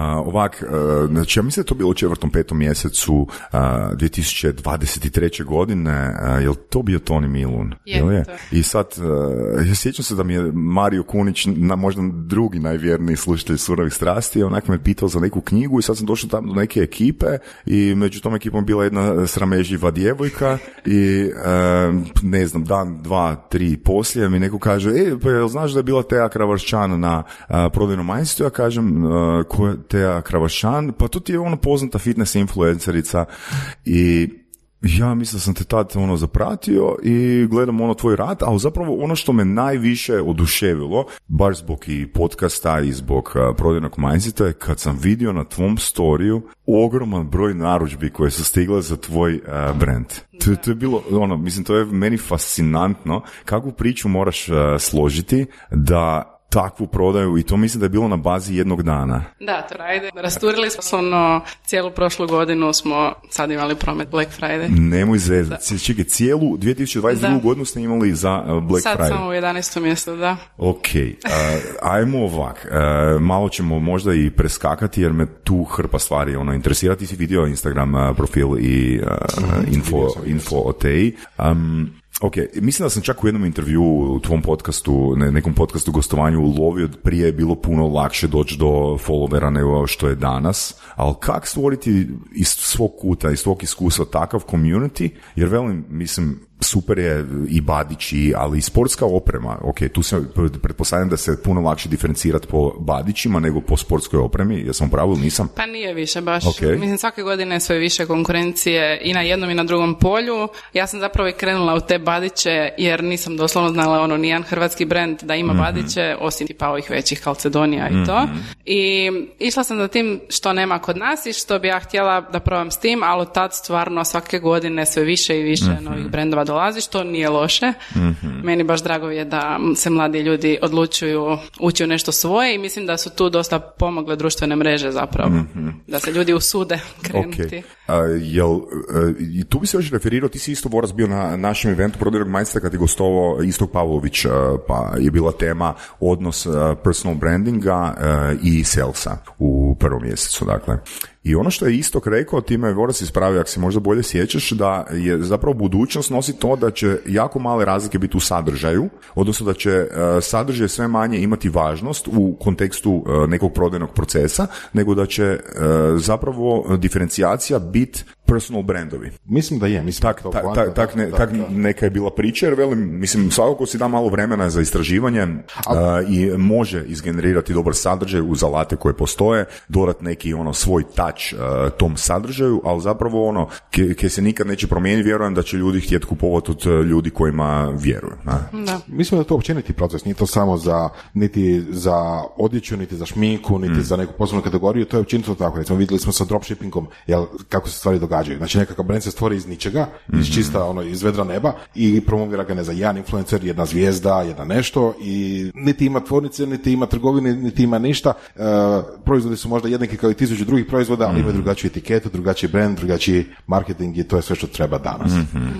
Ovak, uh, znači ja mislim da je to bilo u četvrtom, petom mjesecu uh, 2023. godine, uh, je li to bio Toni Milun? Je, Jel je? to. I sad, ja sjećam se da mi je Mario Kunić, na, možda drugi najvjerniji slušatelj surovih strasti, onak me pitao za neku knjigu i sad sam došao tamo do neke ekipe i među tom ekipom bila jedna srameživa djevojka i ne znam, dan, dva, tri poslije mi neko kaže, e, pa jel znaš da je bila Teja Kravarščan na prodajnom majstvu? Ja kažem, ko je Teja Kravašan? Pa to ti je ono poznata fitness influencerica i ja mislim da sam te tad ono zapratio i gledam ono tvoj rad, a zapravo ono što me najviše oduševilo, baš zbog i podcasta i zbog prodajnog mindseta je kad sam vidio na tvom storiju ogroman broj narudžbi koje su stigle za tvoj uh, brand. To, to je bilo, ono, mislim, to je meni fascinantno kakvu priču moraš uh, složiti da takvu prodaju i to mislim da je bilo na bazi jednog dana. Da, to Friday. Rasturili smo ono, cijelu prošlu godinu smo sad imali promet Black Friday. Nemoj zezati. Čekaj, cijelu 2022. Da. godinu ste imali za uh, Black sad Friday. samo u 11. mjestu, da. Ok, uh, ajmo ovak, uh, malo ćemo možda i preskakati jer me tu hrpa stvari ono, interesira. Ti si vidio Instagram uh, profil i uh, info, info o Teji. Um, Ok, mislim da sam čak u jednom intervju u tvom podcastu, ne, nekom podcastu gostovanju ulovio prije je bilo puno lakše doći do followera nego što je danas, ali kak stvoriti iz svog kuta, iz svog iskustva takav community, jer velim, mislim, super je i badići, ali i sportska oprema. Ok, tu se pretpostavljam da se puno lakše diferencirati po badićima nego po sportskoj opremi. Jesam u pravu ili nisam? Pa nije više baš. Ok. Mislim, svake godine sve više konkurencije i na jednom i na drugom polju. Ja sam zapravo i krenula u te badiće jer nisam doslovno znala ono nijedan hrvatski brand da ima badiće, osim tipa ovih većih Calcedonija i to. I išla sam za tim što nema kod nas i što bi ja htjela da probam s tim, ali od tad stvarno svake godine sve više i više novih brendova dolazi, što nije loše. Meni baš drago je da se mladi ljudi odlučuju ući u nešto svoje i mislim da su tu dosta pomogle društvene mreže zapravo. Da se ljudi usude krenuti. Ok. A, jel, e, i tu bi se još referirao, ti si isto vorac bio na našem eventu Prodajnog Mindsta kad je gostovao Istok Pavlović, e, pa je bila tema odnos e, personal brandinga e, i salesa u prvom mjesecu, dakle. I ono što je Istok rekao, time je Vorac ispravio, ako se možda bolje sjećaš, da je zapravo budućnost nosi to da će jako male razlike biti u sadržaju, odnosno da će e, sadržaj sve manje imati važnost u kontekstu e, nekog prodajnog procesa, nego da će e, zapravo diferencijacija biti personal brandovi. Mislim da je, mislim Tak, da je to tak, tak, tak, ne- tak neka je bila priča, jer velim, mislim, svakako si da malo vremena za istraživanje a, i može izgenerirati dobar sadržaj uz alate koje postoje, dodat neki ono svoj touch a, tom sadržaju, ali zapravo ono, ke, ke se nikad neće promijeniti, vjerujem da će ljudi htjeti kupovati od e, ljudi kojima vjeruju. a. Da. Mislim da je to općeniti proces, nije to samo za, niti za odjeću, niti za šminku, niti za neku posebnu kategoriju, to je općenito tako. Recimo, vidjeli smo sa dropshippingom, jel, kako se stvari događaju. Znači, nekakav brand se stvori iz ničega, iz čista, ono, iz vedra neba i promovira ga ne za jedan influencer, jedna zvijezda, jedna nešto i niti ima tvornice, niti ima trgovine, niti ima ništa. E, proizvodi su možda jednaki kao i tisuću drugih proizvoda, ali imaju drugačiju etiketu, drugačiji brand, drugačiji marketing i to je sve što treba danas.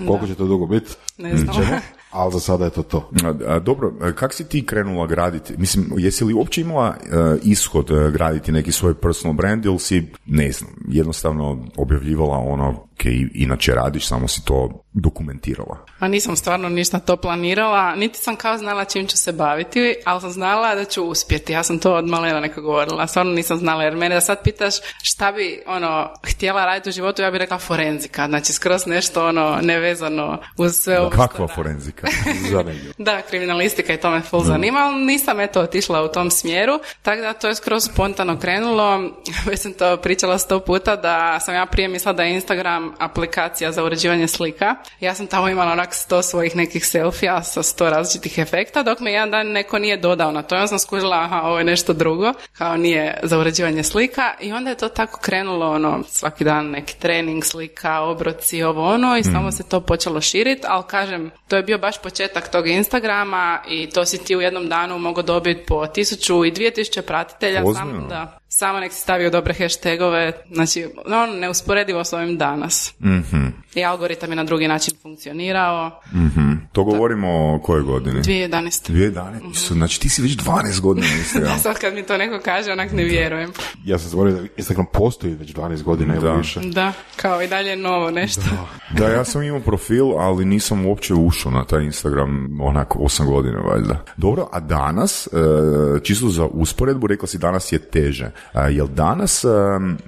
Koliko će to dugo biti? Ne znam. Ali za sada je to to. A, a, dobro, a kak si ti krenula graditi? Mislim, jesi li uopće imala e, ishod e, graditi neki svoj personal brand ili si, ne znam, jednostavno objavljivala ono kaj inače radiš, samo si to dokumentirala? Pa nisam stvarno ništa to planirala, niti sam kao znala čim ću se baviti, ali sam znala da ću uspjeti. Ja sam to od malena neka govorila, stvarno nisam znala, jer mene da sad pitaš šta bi ono htjela raditi u životu, ja bih rekla forenzika, znači skroz nešto ono nevezano uz sve ovo. Kakva forenzika? Zanimljivo. Da, kriminalistika i to me full zanima, ali nisam eto otišla u tom smjeru, tako da to je skroz spontano krenulo. Već sam to pričala sto puta da sam ja prije mislila da je Instagram aplikacija za uređivanje slika. Ja sam tamo imala onak sto svojih nekih selfija sa sto različitih efekta, dok me jedan dan neko nije dodao na to. Ja sam skužila, aha, ovo je nešto drugo, kao nije za uređivanje slika i onda je to tako krenulo, ono, svaki dan neki trening slika, obroci, ovo ono i samo se to počelo širiti, ali kažem, to je bio baš početak tog Instagrama i to si ti u jednom danu mogao dobiti po tisuću i dvije tisuće pratitelja sam, da, samo nek si stavio dobre hashtagove, znači, no, neusporedivo s ovim danas. Mhm. I algoritam je na drugi način funkcionirao. Mhm. To govorimo o kojoj godini? 2011. 2011. Isu, Znači ti si već 12 godina na Instagramu. Da, sad kad mi to neko kaže, onak ne vjerujem. Ja sam zaboravio da Instagram postoji već 12 godina Da. ili više. Da, kao i dalje novo nešto. Da, ja sam imao profil, ali nisam uopće ušao na taj Instagram onako 8 godina valjda. Dobro, a danas, e, čisto za usporedbu, rekla si danas je teže. A, jel danas, e,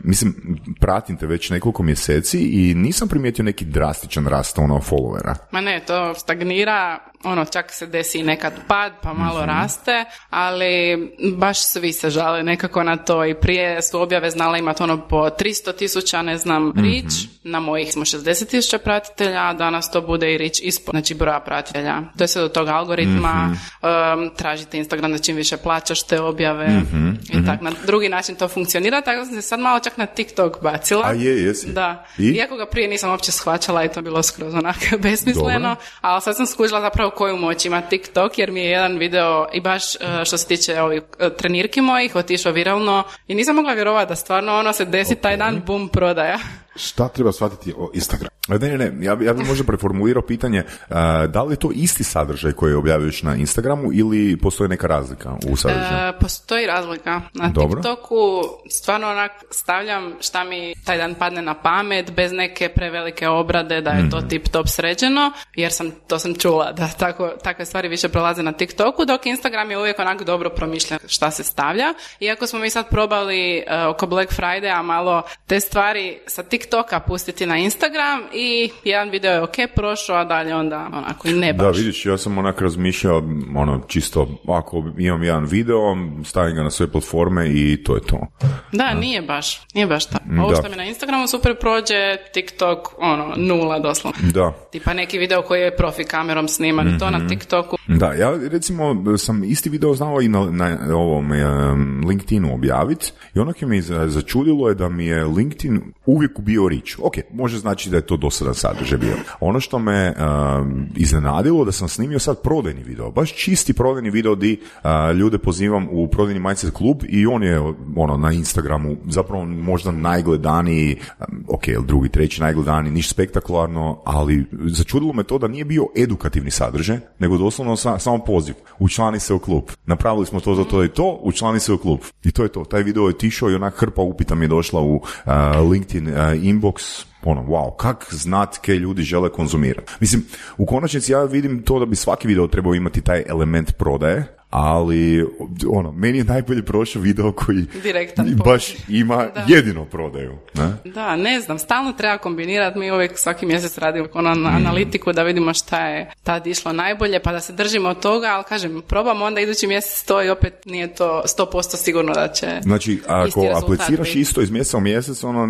mislim, pratim te već nekoliko mjeseci i nisam primijetio neki drastičan rast ono followera. Ma ne, to stagnira, ono, čak se desi i nekad pad, pa malo raste, ali baš svi se žale nekako na to i prije su objave znala imati ono po 300 tisuća, ne znam, rič, na mojih smo 60 tisuća pratitelja, a danas to bude i rič ispod, znači broja pratitelja. To je sve do tog algoritma, um, tražite Instagram da čim više plaćaš te objave i tak, na drugi način to funkcionira, tako sam se sad malo čak na TikTok bacila. A je, jesi? Da. I? Iako ga prije nisam uopće shvaćala i to bilo skroz onak besmisleno, Dobro. ali sad sam skužila zapravo koju moć ima TikTok jer mi je jedan video i baš e, što se tiče ovih e, trenirki mojih otišao viralno i nisam mogla vjerovati da stvarno ono se desi taj dan bum prodaja. Šta treba shvatiti o Instagramu? Ne, ne, ne, ja, bi- ja bih možda preformulirao pitanje, a, da li je to isti sadržaj koji objavljuješ na Instagramu ili postoji neka razlika u sadržaju? E, postoji razlika. Na Dobro. TikToku stvarno onak stavljam šta mi taj dan padne na pamet bez neke prevelike obrade da je to Mhm. tip top sređeno jer sam, to sam čula da tako, takve stvari više prolaze na TikToku dok Instagram je uvijek onak dobro promišljan šta se stavlja. Iako smo mi sad probali e, oko Black Friday malo te stvari sa TikToka pustiti na Instagram i jedan video je ok prošao, a dalje onda onako i ne Da, baš. vidiš, ja sam onak razmišljao, ono, čisto, ako imam jedan video, stavim ga na sve platforme i to je to. Da, nije baš. Nije baš tako. Ovo Da. što mi na Instagramu super prođe, TikTok, ono, nula doslovno. Da. Tipa neki video koji je profi kamerom sniman i to Mhm. na TikToku. Da, ja recimo sam isti video znao i na, na ovom em, LinkedInu objaviti i ono koje mi za- začudilo je da mi je LinkedIn uvijek bio rič. Ok, može znači da je to dosadan sadržaj bio. Ono što me em, iznenadilo da sam snimio sad prodajni video, baš čisti prodajni video di a, ljude pozivam u prodajni mindset klub i on je ono na Instagramu zapravo možda najgledaniji, em, ok, drugi, treći najgledaniji, ništa spektakularno, ali začudilo me to da nije bio edukativni sadržaj, nego doslovno sa- samo poziv. Učlani se u klub. Napravili smo to za to i to, učlani se u klub. I to je to. Taj video je otišao i onak hrpa upita mi je došla u a, LinkedIn a, inbox, ono, wow, kak znat ke ljudi žele konzumirati. Mislim, u konačnici ja vidim to da bi svaki video trebao imati taj element prodaje, ali ono, meni je najbolje prošao video koji Direktan baš ima Da. jedino prodaju. Ne? Da, ne znam, stalno treba kombinirati. Mi uvijek svaki mjesec radimo ono Mm. na analitiku da vidimo šta je tad išlo najbolje, pa da se držimo od toga, ali kažem, probamo onda idući mjesec to i opet nije to 100% sigurno da će Znači, ako apliciraš biti. isto iz mjeseca u mjesec, ono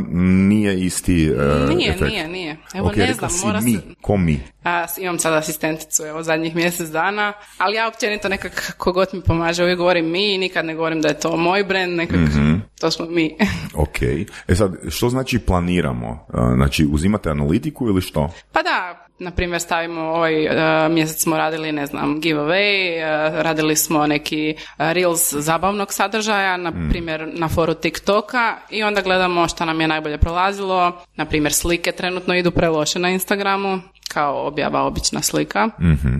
nije isti e, Nije, efekt. nije, nije. Evo, Ok, ne znam, mora mi. se- Ko mi? A, imam sad asistenticu, evo, zadnjih mjesec dana, ali ja općenito nekak, kogod mi pomaže, uvijek govorim mi i nikad ne govorim da je to moj brand, nekak, Mhm. to smo mi. Ok. E sad, što znači planiramo? E, Znači, uzimate analitiku ili što? pa da, na primjer stavimo ovaj e, mjesec smo radili, ne znam, giveaway, e, radili smo neki reels zabavnog sadržaja, na primjer na foru TikToka i onda gledamo šta nam je najbolje prolazilo, na primjer slike trenutno idu preloše na Instagramu, kao objava obična slika,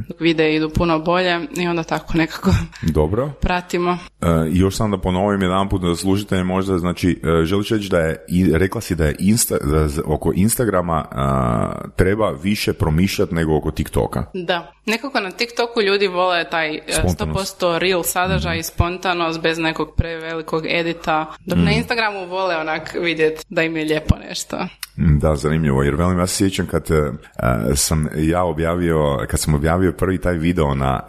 dok videi idu puno bolje i onda tako nekako Dobro. pratimo. E, još sam da ponovim jedan put da slušatelje možda, znači, e, želiš reći da je, rekla si da je Insta, da oko Instagrama a, treba više promišljati nego oko TikToka. Da. Nekako na TikToku ljudi vole taj e, Spontanost. 100% real sadržaj i spontanost bez nekog prevelikog edita. Dok na Instagramu vole onak vidjeti da im je lijepo nešto. Mm, Da, zanimljivo, jer velim, ja se sjećam kad e, sam ja objavio, kad sam objavio prvi taj video na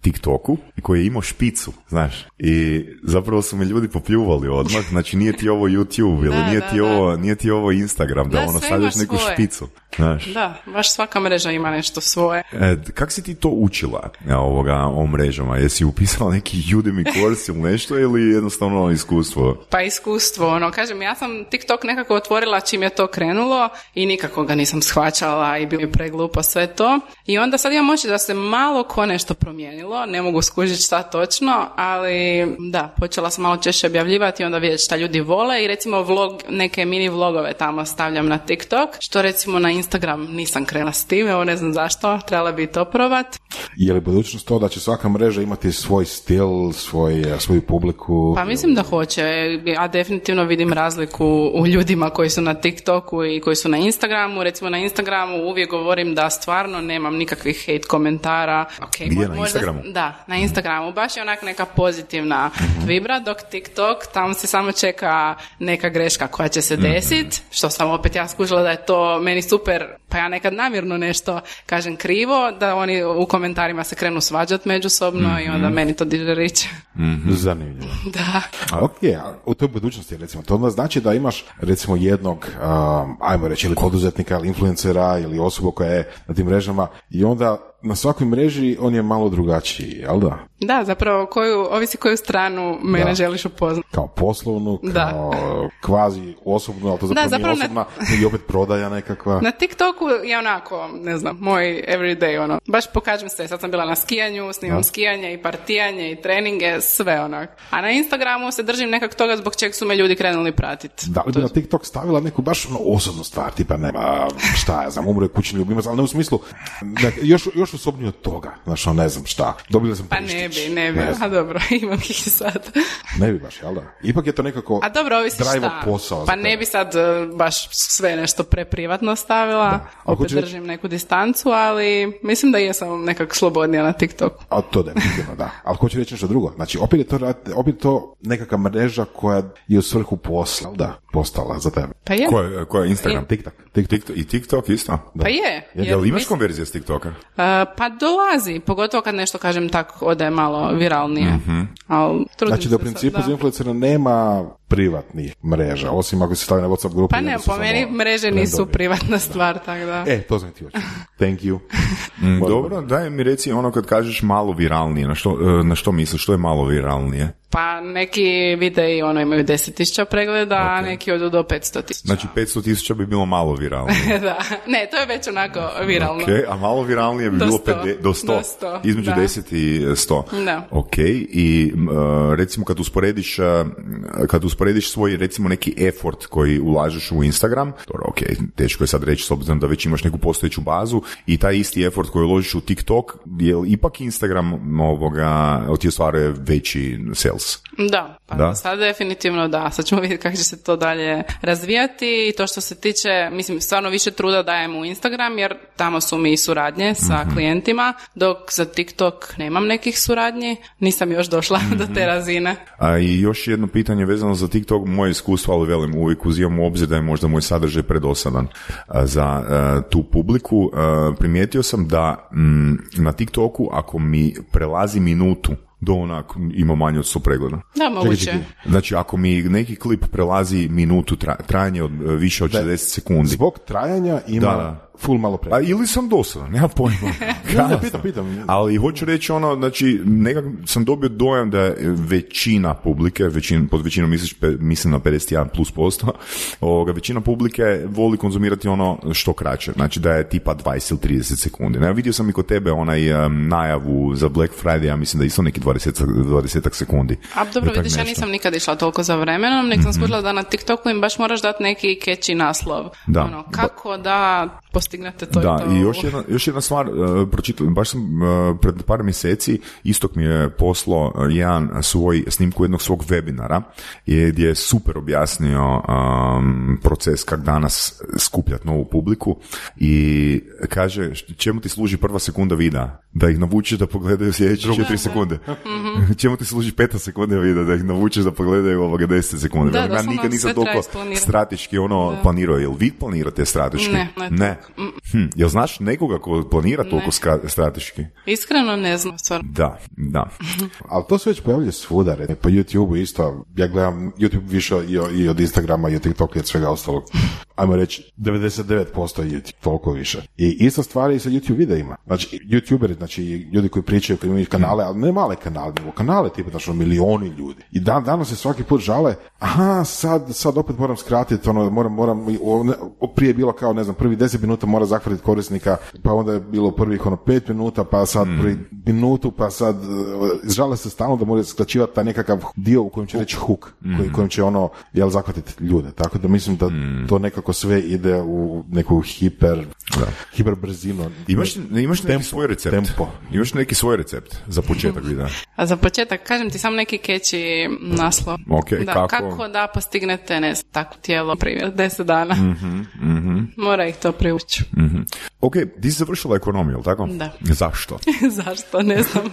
TikToku koji je imao špicu, znaš, i zapravo su me ljudi popljuvali odmah, znači nije ti ovo YouTube ili Da, nije, da, ti da. ovo, nije ti ovo Instagram, da, Da, ono stavljaš neku svoje. špicu, znaš. Da, baš svaka mreža ima nešto svoje. E, kak si ti to učila e, ovoga, o mrežama? Jesi upisala neki Udemy course ili nešto ili jednostavno iskustvo? Pa iskustvo, ono, kažem, ja sam TikTok nekako otvorila čim je to krenulo i nikako ga nisam shvaćala i bilo mi preglupo sve to. I onda sad imam oči da se malo ko nešto promijenilo, bilo, ne mogu skužiti šta točno, ali da, počela sam malo češće objavljivati i onda vidjeti šta ljudi vole i recimo vlog, neke mini vlogove tamo stavljam na TikTok, što recimo na Instagram nisam krenula s tim, evo ne znam zašto, trebala bi to probat. Je li budućnost to da će svaka mreža imati svoj stil, svoj, svoju publiku? Pa mislim da hoće, a definitivno vidim razliku u ljudima koji su na TikToku i koji su na Instagramu. Recimo na Instagramu uvijek govorim da stvarno nemam nikakvih hate komentara. Okay, Gdje, na možda- Instagramu? Da, na Instagramu. Baš je onak neka pozitivna vibra, dok TikTok tamo se samo čeka neka greška koja će se desit, što sam opet ja skužila da je to meni super, pa ja nekad namjerno nešto kažem krivo, da oni u komentarima se krenu svađat međusobno i onda meni to diže rič. Zanimljivo. da. A ok, a u toj budućnosti recimo, to onda znači da imaš recimo jednog, um, ajmo reći, ili poduzetnika, ili influencera, ili osobu koja je na tim mrežama i onda na svakoj mreži on je malo drugačiji, jel da? Da, zapravo koju, ovisi koju stranu mene Da. želiš upoznati. Kao poslovnu, Da. kao kvazi osobnu, ali to zapravo, zapravo nije na- osobna, i opet prodaja nekakva. Na TikToku je onako, ne znam, moj everyday, ono, baš pokažem se, sad sam bila na skijanju, snimam skijanje i partijanje i treninge, sve onak. A na Instagramu se držim nekak toga zbog čeg su me ljudi krenuli pratiti. Da li bi na TikTok stavila neku baš ono osobnu stvar, tipa nema, šta ja znam, umro je kućni ljubimac, ali ne u smislu, da, još, još osobnije od toga, znaš, ono, ne znam šta, dobila sam Pa ne prištić, bi, ne bi, znam. a dobro, imam ih i sad. Ne bi baš, jel da? Ipak je to nekako A dobro, ovisi šta. posao. Pa ne bi sad e, baš sve nešto preprivatno stavila, Ali opet hoću reći- držim neku distancu, ali mislim da jesam nekak slobodnija na TikToku. A to definitivno, da. Ali hoću reći nešto drugo. Znači, opet je to, opet je to nekakva mreža koja je u svrhu posla, da, postala za tebe. Pa je. Ko je, ko je Instagram? TikTok. TikTok. I TikTok isto? Pa je. jer Jel imaš mislim- konverzije s TikToka? Uh, pa dolazi, pogotovo kad nešto kažem tako ode malo viralnije. Ali trudim Znači da u sad, principu da. za influencera nema privatnih mreža, osim ako se stavi na WhatsApp grupu. Pa i ne, po meni mreže nisu privatna stvar, tako da. E, to sam ti hoću. Thank you. Mm, Dobro, daj mi reci ono kad kažeš malo viralnije, na što, e, na što misliš, što je malo viralnije? Pa neki videi ono imaju 10.000 pregleda, a neki odu do 500.000. Znači 500 tisuća bi bilo malo viralnije. da. Ne, to je već onako viralno. Ok, a malo viralnije bi Do bilo 100. pede- do 100, Do 100, između da. 10 i 100. Da. Ok, i e, recimo kad usporediš, e, kad usporediš svoj recimo neki effort koji ulažeš u Instagram, dobro, ok, teško je sad reći s obzirom da već imaš neku postojeću bazu i taj isti effort koji uložiš u TikTok, je ipak Instagram ovoga, ti ostvaruje veći sales? Da, pa Da? sad definitivno da. Sad ćemo vidjeti kako će se to dalje razvijati i to što se tiče, mislim, stvarno više truda dajem u Instagram jer tamo su mi suradnje sa Mhm. klijentima, dok za TikTok nemam nekih suradnji, nisam još došla do Mhm. te razine. A i još jedno pitanje vezano za TikTok, moje iskustvo, ali velim, uvijek uzimam u obzir da je možda moj sadržaj predosadan za a, tu publiku. A, primijetio sam da mm, na TikToku, ako mi prelazi minutu, do onak ima manje od 100 pregleda. Da, moguće. čekaj. Znači, ako mi neki klip prelazi minutu tra- trajanje od e, više od 60 sekundi. Zbog trajanja ima Da, da. Full malo A pregleda. ili sam dosadan, nema pojma. Ne, pitam, pitam. Ali hoću reći ono, znači, nekak sam dobio dojam da je većina publike, većin, pod većinom misliš, pe- mislim na 51 plus posto, ovoga, većina publike voli konzumirati ono što kraće, znači da je tipa 20 ili 30 sekundi. Ne, vidio sam i kod tebe onaj em, najavu za Black Friday, ja mislim da je isto neki 20, 20 sekundi. A dobro, vidiš, ja nešto. nisam nikad išla toliko za vremenom, nek sam skužila da na TikToku im baš moraš dati neki catchy naslov. Da. Ono, kako da postignete to da, i to. i još jedna, još jedna stvar, uh, pročitao, baš sam uh, pred par mjeseci, Istok mi je poslao uh, jedan svoj, snimku jednog svog webinara, je, gdje je super objasnio um, proces kak danas skupljati novu publiku i kaže čemu ti služi prva sekunda videa? Da ih navučeš da pogledaju sljedeće četiri sekunde. Mhm. čemu ti služi peta sekunda videa? Da ih navučeš da pogledaju ovoga deset sekundi. Da, ja doslovno nikad nisam toliko strateški ono planirao. Jel vi planirate strateški? Ne, ne ne. Hm, jel znaš nekoga ko planira toliko ska- strateški? Iskreno ne znam, stvarno. Da, da. Ali to se već pojavlja svuda, recimo, po YouTube-u isto, ja gledam YouTube više i, od Instagrama i od TikToka i od svega ostalog. Ajmo reći, 99% YouTube, toliko više. I ista stvar je i sa YouTube videima. Znači, YouTuberi, znači ljudi koji pričaju, koji imaju kanale, ali ne male kanale, nego kanale tipa, znači, milioni ljudi. I dan, danas se svaki put žale, aha, sad, sad opet moram skratiti, ono, moram, moram, o- ne- o- prije je bilo kao, ne znam, prvi 10 minuta mora zahvatiti korisnika, pa onda je bilo prvih ono pet minuta, pa sad Mm. prvi minutu, pa sad e, žale se stalno da mora skraćivati taj nekakav dio u kojem će reći hook, Mm. koji, kojim će ono, jel, zahvatiti ljude. Tako da mislim da Mm. to nekako sve ide u neku hiper, hiper brzinu. Imaš, imaš neki Tempo, svoj recept? tempo. Imaš neki svoj recept za početak videa? A za početak, kažem ti samo neki keći naslov. Ok, da, kako? kako da postignete, ne znam, takvo tijelo, primjer, deset dana. Mhm, Mora ih to priući. Ok, ti si završila ekonomiju, jel tako? Da. Zašto? Zašto, ne znam.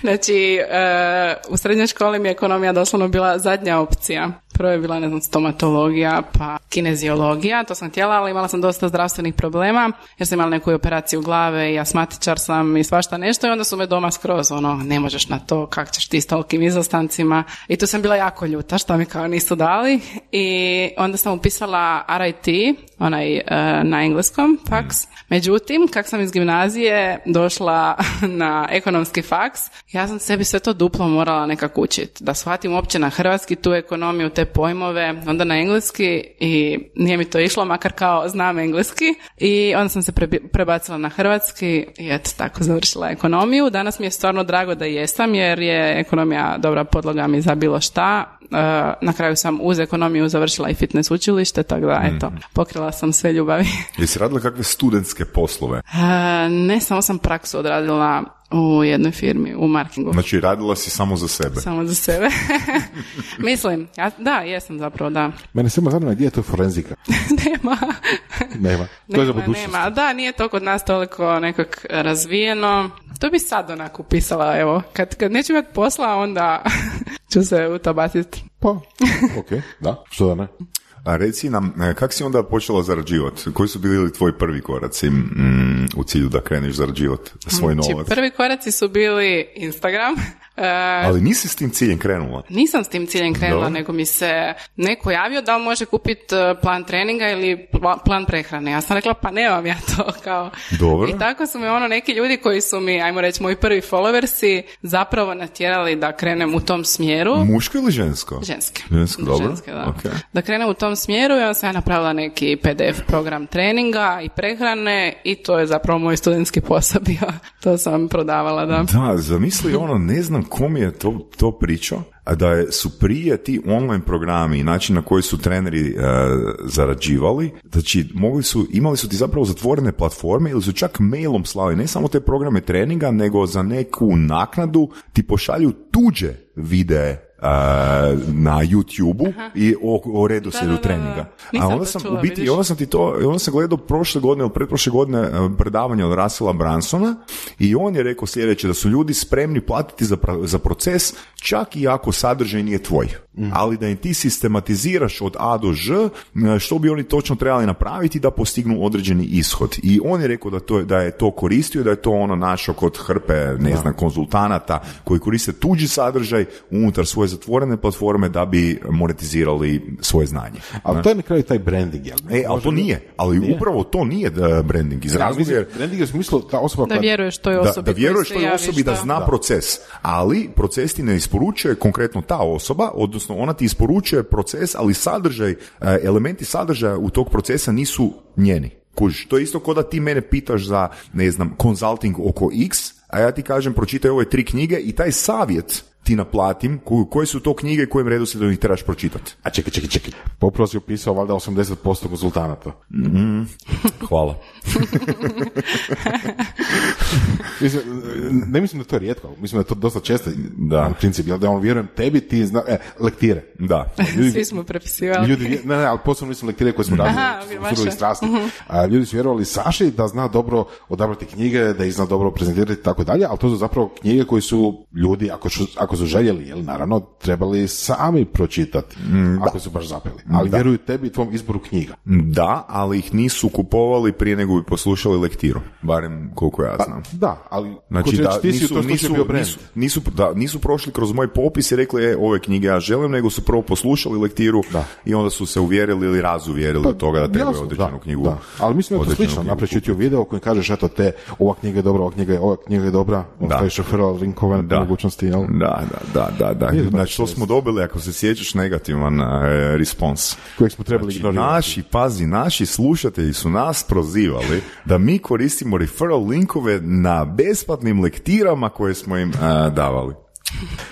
Znači, e, u srednjoj školi mi je ekonomija doslovno bila zadnja opcija. Prvo je bila, ne znam, stomatologija, pa kineziologija, to sam htjela, ali imala sam dosta zdravstvenih problema, jer sam imala neku operaciju glave i asmatičar sam i svašta nešto i onda su me doma skroz, ono, ne možeš na to, kak ćeš ti s tolikim izostancima. I tu sam bila jako ljuta, što mi kao nisu dali. I onda sam upisala RIT, onaj e, na engleskom faks. Međutim, kak sam iz gimnazije došla na ekonomski faks, ja sam sebi sve to duplo morala nekako učiti. Da shvatim uopće na hrvatski tu ekonomiju, te pojmove, onda na engleski i nije mi to išlo, makar kao znam engleski. I onda sam se prebi- prebacila na hrvatski i eto tako završila ekonomiju. Danas mi je stvarno drago da jesam jer je ekonomija dobra podloga mi za bilo šta. E, na kraju sam uz ekonomiju završila i fitness učilište, tako da eto, pokrila sam sve ljubavi. Jesi radila kakve studentske poslove? E, ne, samo sam praksu odradila u jednoj firmi, u marketingu. Znači, radila si samo za sebe. Samo za sebe. Mislim, ja, da, jesam zapravo, da. Mene samo zanima gdje je to forenzika. Nema. Nema. To je za Nema, budućnost. nema. Da, nije to kod nas toliko nekak razvijeno. To bi sad onako upisala, evo. Kad, kad neću imati posla, onda ću se u to baciti. Pa, ok, da, što da ne. A reci nam, e, kak si onda počela zarađivati? Koji su bili tvoji prvi koraci mm, u cilju da kreneš zarađivati svoj Znači, novac? prvi koraci su bili Instagram. E, Ali nisi s tim ciljem krenula? Nisam s tim ciljem krenula, Dobro. nego mi se neko javio da li može kupiti plan treninga ili pla- plan prehrane. Ja sam rekla, pa nemam ja to kao. Dobro. I tako su me ono neki ljudi koji su mi, ajmo reći, moji prvi followersi zapravo natjerali da krenem u tom smjeru. Muško ili žensko? Ženske. Žensko, dobro. Ženske, da. Ok. Da krenem u tom smjeru i onda sam ja napravila neki PDF program treninga i prehrane i to je zapravo moj studentski posao bio. To sam prodavala, da. Da, zamisli ono, ne znam kom je to, to pričao, da su prije ti online programi i način na koji su treneri e, zarađivali, znači mogli su, imali su ti zapravo zatvorene platforme ili su čak mailom slali ne samo te programe treninga, nego za neku naknadu ti pošalju tuđe videe na YouTube-u i o, o redoslijedu Da, da, da, da. treninga. Nisam A onda to sam čula, u biti, onda sam ti to, onda sam gledao prošle godine ili pretprošle godine e, predavanje od Russella Bransona i on je rekao sljedeće da su ljudi spremni platiti za, za proces čak i ako sadržaj nije tvoj. Ali da im ti sistematiziraš od A do Ž e, što bi oni točno trebali napraviti da postignu određeni ishod. I on je rekao da, to, da je to koristio, da je to ono našo kod hrpe, ne znam, konzultanata koji koriste tuđi sadržaj unutar svoje zatvorene platforme da bi monetizirali svoje znanje. Ali to je na kraju taj branding, jel? E, ali to nije, ali upravo to nije da branding iz razloga jer Branding je u smislu ta osoba Da vjeruješ toj da, osobi. da koji vjeruješ toj osobi da zna proces, ali proces ti ne isporučuje konkretno ta osoba, odnosno ona ti isporučuje proces, ali sadržaj, e, elementi sadržaja u tog procesa nisu njeni. Kužiš, to je isto kao da ti mene pitaš za, ne znam, consulting oko X, a ja ti kažem pročitaj ove tri knjige i taj savjet ti naplatim, ko- koje su to knjige kojim redoslijedom ih trebaš pročitati. A čekaj, čekaj, čekaj. Pa upravo si upisao valjda 80% konzultanata. Hvala. Mislim, ne mislim da je to rijetko, mislim da je to dosta često Da. da. princip, jel da on vjerujem tebi, ti zna, e, lektire. Da. Svi smo prepisivali. Ljudi, ne, ne, ali posebno mislim lektire koje smo radili Aha, u vaše. Mhm. A, ljudi su vjerovali Saši da zna dobro odabrati knjige, da ih zna dobro prezentirati i tako dalje, ali to su zapravo knjige koje su ljudi, ako su, ako su željeli, jel, naravno, trebali sami pročitati, Mm, ako su baš zapeli. Ali vjeruju tebi i tvom izboru knjiga. Da, ali ih nisu kupovali prije nego bi poslušali lektiru. Barem koliko ja znam. Da, ali Znači, da, ti u nisu, to nisu, bio nisu, nisu, da, nisu prošli kroz moj popis i rekli, e, ove knjige ja želim, nego su prvo poslušali lektiru Da. i onda su se uvjerili ili razuvjerili od toga da trebaju Jasno, određenu da, knjigu. Da. Ali mislim da je to slično. YouTube video u kojem kažeš, eto te, ova knjiga je dobra, ova knjiga je, ova knjiga je dobra, na Da. mogućnosti, jel? Da, da, da, da, da. To Znači, to smo dobili, ako se sjećaš, negativan e, respons. Kojeg smo trebali Znači, ignorirati. naši, pazi, naši slušatelji su nas prozivali da mi koristimo referral linkove na besplatnim lektirama koje smo im e, davali.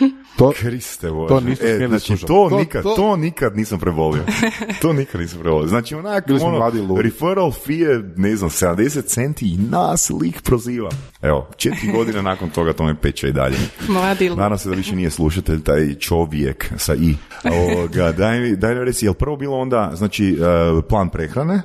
To, Kriste Bože. to e, znači, slušati. to, To- nikad, to... to- nikad nisam prevolio. to nikad nisam prevolio. Znači, onak, Bili smo ono, mladi referral fee je, ne znam, 70 centi i nas lik proziva. Evo, četiri godine nakon toga to me peče i dalje. Mladi ili- Nadam se da više nije slušatelj taj čovjek sa i. Ovoga, daj, mi, daj mi reci, je li prvo bilo onda, znači, uh, plan prehrane?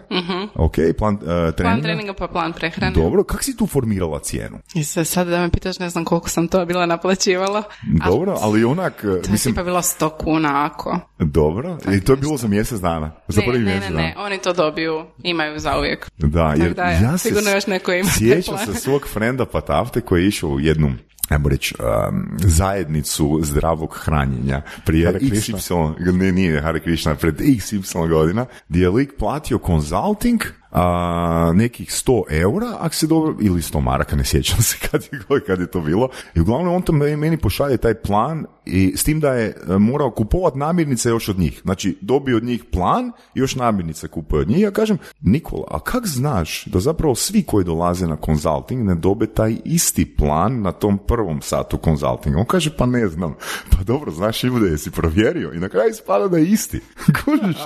Ok, plan uh, treninga? Plan treninga pa plan prehrane. Dobro, kako si tu formirala cijenu? I se sad da me pitaš, ne znam koliko sam to bila naplaćivala. Dobro, ali onak, uh, To je mislim, tipa bilo 100 kuna ako. dobro, i to je bilo za mjesec dana, za Ne, prvi ne, mjesec ne, dana. ne, oni to dobiju, imaju za uvijek. Da, jer da, ja se sigurno još neko ima sjećam se svog frenda Patafte koji je išao u jednu ajmo reći, um, zajednicu zdravog hranjenja prije Hare. XY, ne, nije Hare Krishna, pred XY godina, gdje je lik platio consulting a, nekih 100 eura, ako se dobro, ili 100 maraka, ne sjećam se kad je, kad je to bilo. I uglavnom on to meni pošalje taj plan i s tim da je e, morao kupovati namirnice još od njih. Znači, dobio od njih plan i još namirnice kupuje od njih. Ja kažem, Nikola, a kak znaš da zapravo svi koji dolaze na consulting ne dobe taj isti plan na tom prvom satu consultinga? On kaže, pa ne znam. Pa dobro, znaš ljude, jesi provjerio? I na kraju ispada da je isti. Kužiš?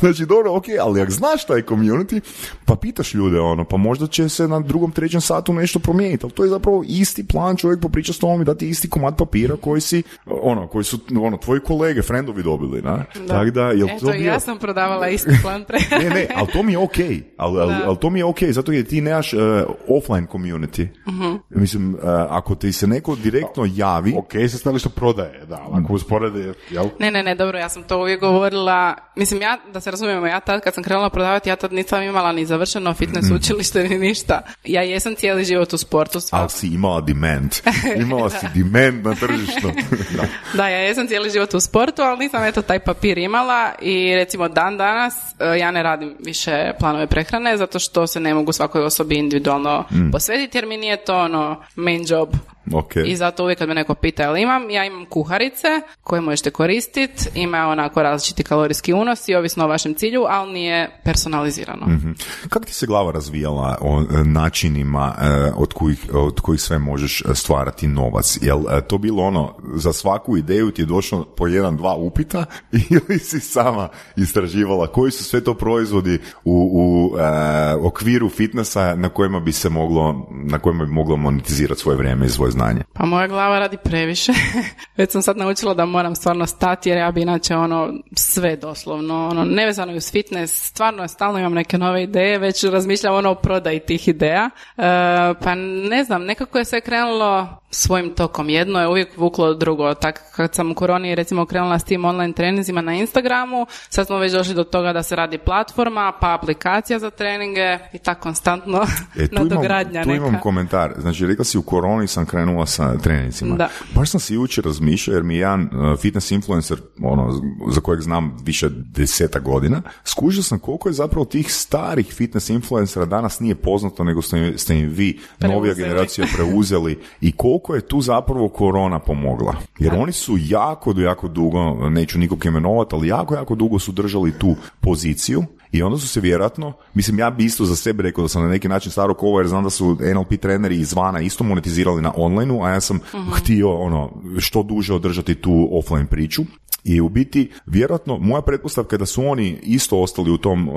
Znači, dobro, ok, ali ako znaš taj community, pa pitaš ljude, ono, pa možda će se na drugom, trećem satu nešto promijeniti, ali to je zapravo isti plan, čovjek popriča s tobom i dati isti komad papira koji si, ono, koji su, ono, tvoji kolege, frendovi dobili, na? Tako da, jel to Eto, bio... ja sam prodavala isti plan prehrane. Ne, ne, ali to mi je ok, ali, ali, Da. ali to mi je ok, zato jer ti nemaš uh, offline community. Mhm. Mislim, uh, ako ti se neko direktno javi, Ok, sa stališta prodaje, da, ako usporede, jel? Ne, ne, ne, dobro, ja sam to uvijek govorila. Mislim, ja, da se razumijemo, ja tad kad sam krenula prodavati, ja tad nisam imala ni završeno fitness Mhm. učilište ni ništa. Ja jesam cijeli život u sportu. sva- ali si imala demand. Imala si demand na tržištu. da. Da, ja jesam cijeli život u sportu, ali nisam eto taj papir imala i recimo dan danas e, ja ne radim više planove prehrane zato što se ne mogu svakoj osobi individualno Mm. posvetiti jer mi nije to ono main job. Ok. I zato uvijek kad me neko pita jel imam, ja imam kuharice koje možete koristiti, ima onako različiti kalorijski unos i ovisno o vašem cilju, ali nije personalizirano. Mhm. Kako ti se glava razvijala o e, načinima e, od, kojih, od kojih sve možeš e, stvarati novac? Jel to bilo ono, za svaku ideju ti je došlo po jedan, dva upita ili si sama istraživala koji su sve to proizvodi u, u e, okviru fitnessa na kojima bi se moglo, na kojima bi moglo monetizirati svoje vrijeme i svoje znanje? Pa moja glava radi previše. Već sam sad naučila da moram stvarno stati jer ja bi inače ono sve doslovno, ono nevezano i uz fitness, stvarno stalno imam neke nove ideje, već razmišljam ono o prodaji tih ideja. E, pa ne znam, nekako je sve krenulo svojim tokom. Jedno je uvijek vuklo drugo. Tak kad sam u koroni recimo krenula s tim online treninzima na Instagramu, sad smo već došli do toga da se radi platforma, pa aplikacija za treninge i tako konstantno E, tu, imam, nadogradnja tu neka. imam komentar. Znači, rekla si u koroni sam krenula sa trenicima. Da. Baš sam si jučer razmišljao, jer mi je jedan uh, fitness influencer, ono, za kojeg znam više deseta godina, skužio sam koliko je zapravo tih starih fitness influencera danas nije poznato, nego ste, im- ste im vi, novija Preuzeli. generacija, preuzeli i koliko je tu zapravo korona pomogla. Jer oni su jako, jako dugo, neću nikog imenovati, ali jako, jako dugo su držali tu poziciju i onda su se vjerojatno, mislim ja bi isto za sebe rekao da sam na neki način staro kova jer znam da su NLP treneri izvana isto monetizirali na onlineu, a ja sam htio ono što duže održati tu offline priču. I u biti, vjerojatno, moja pretpostavka je da su oni isto ostali u tom uh,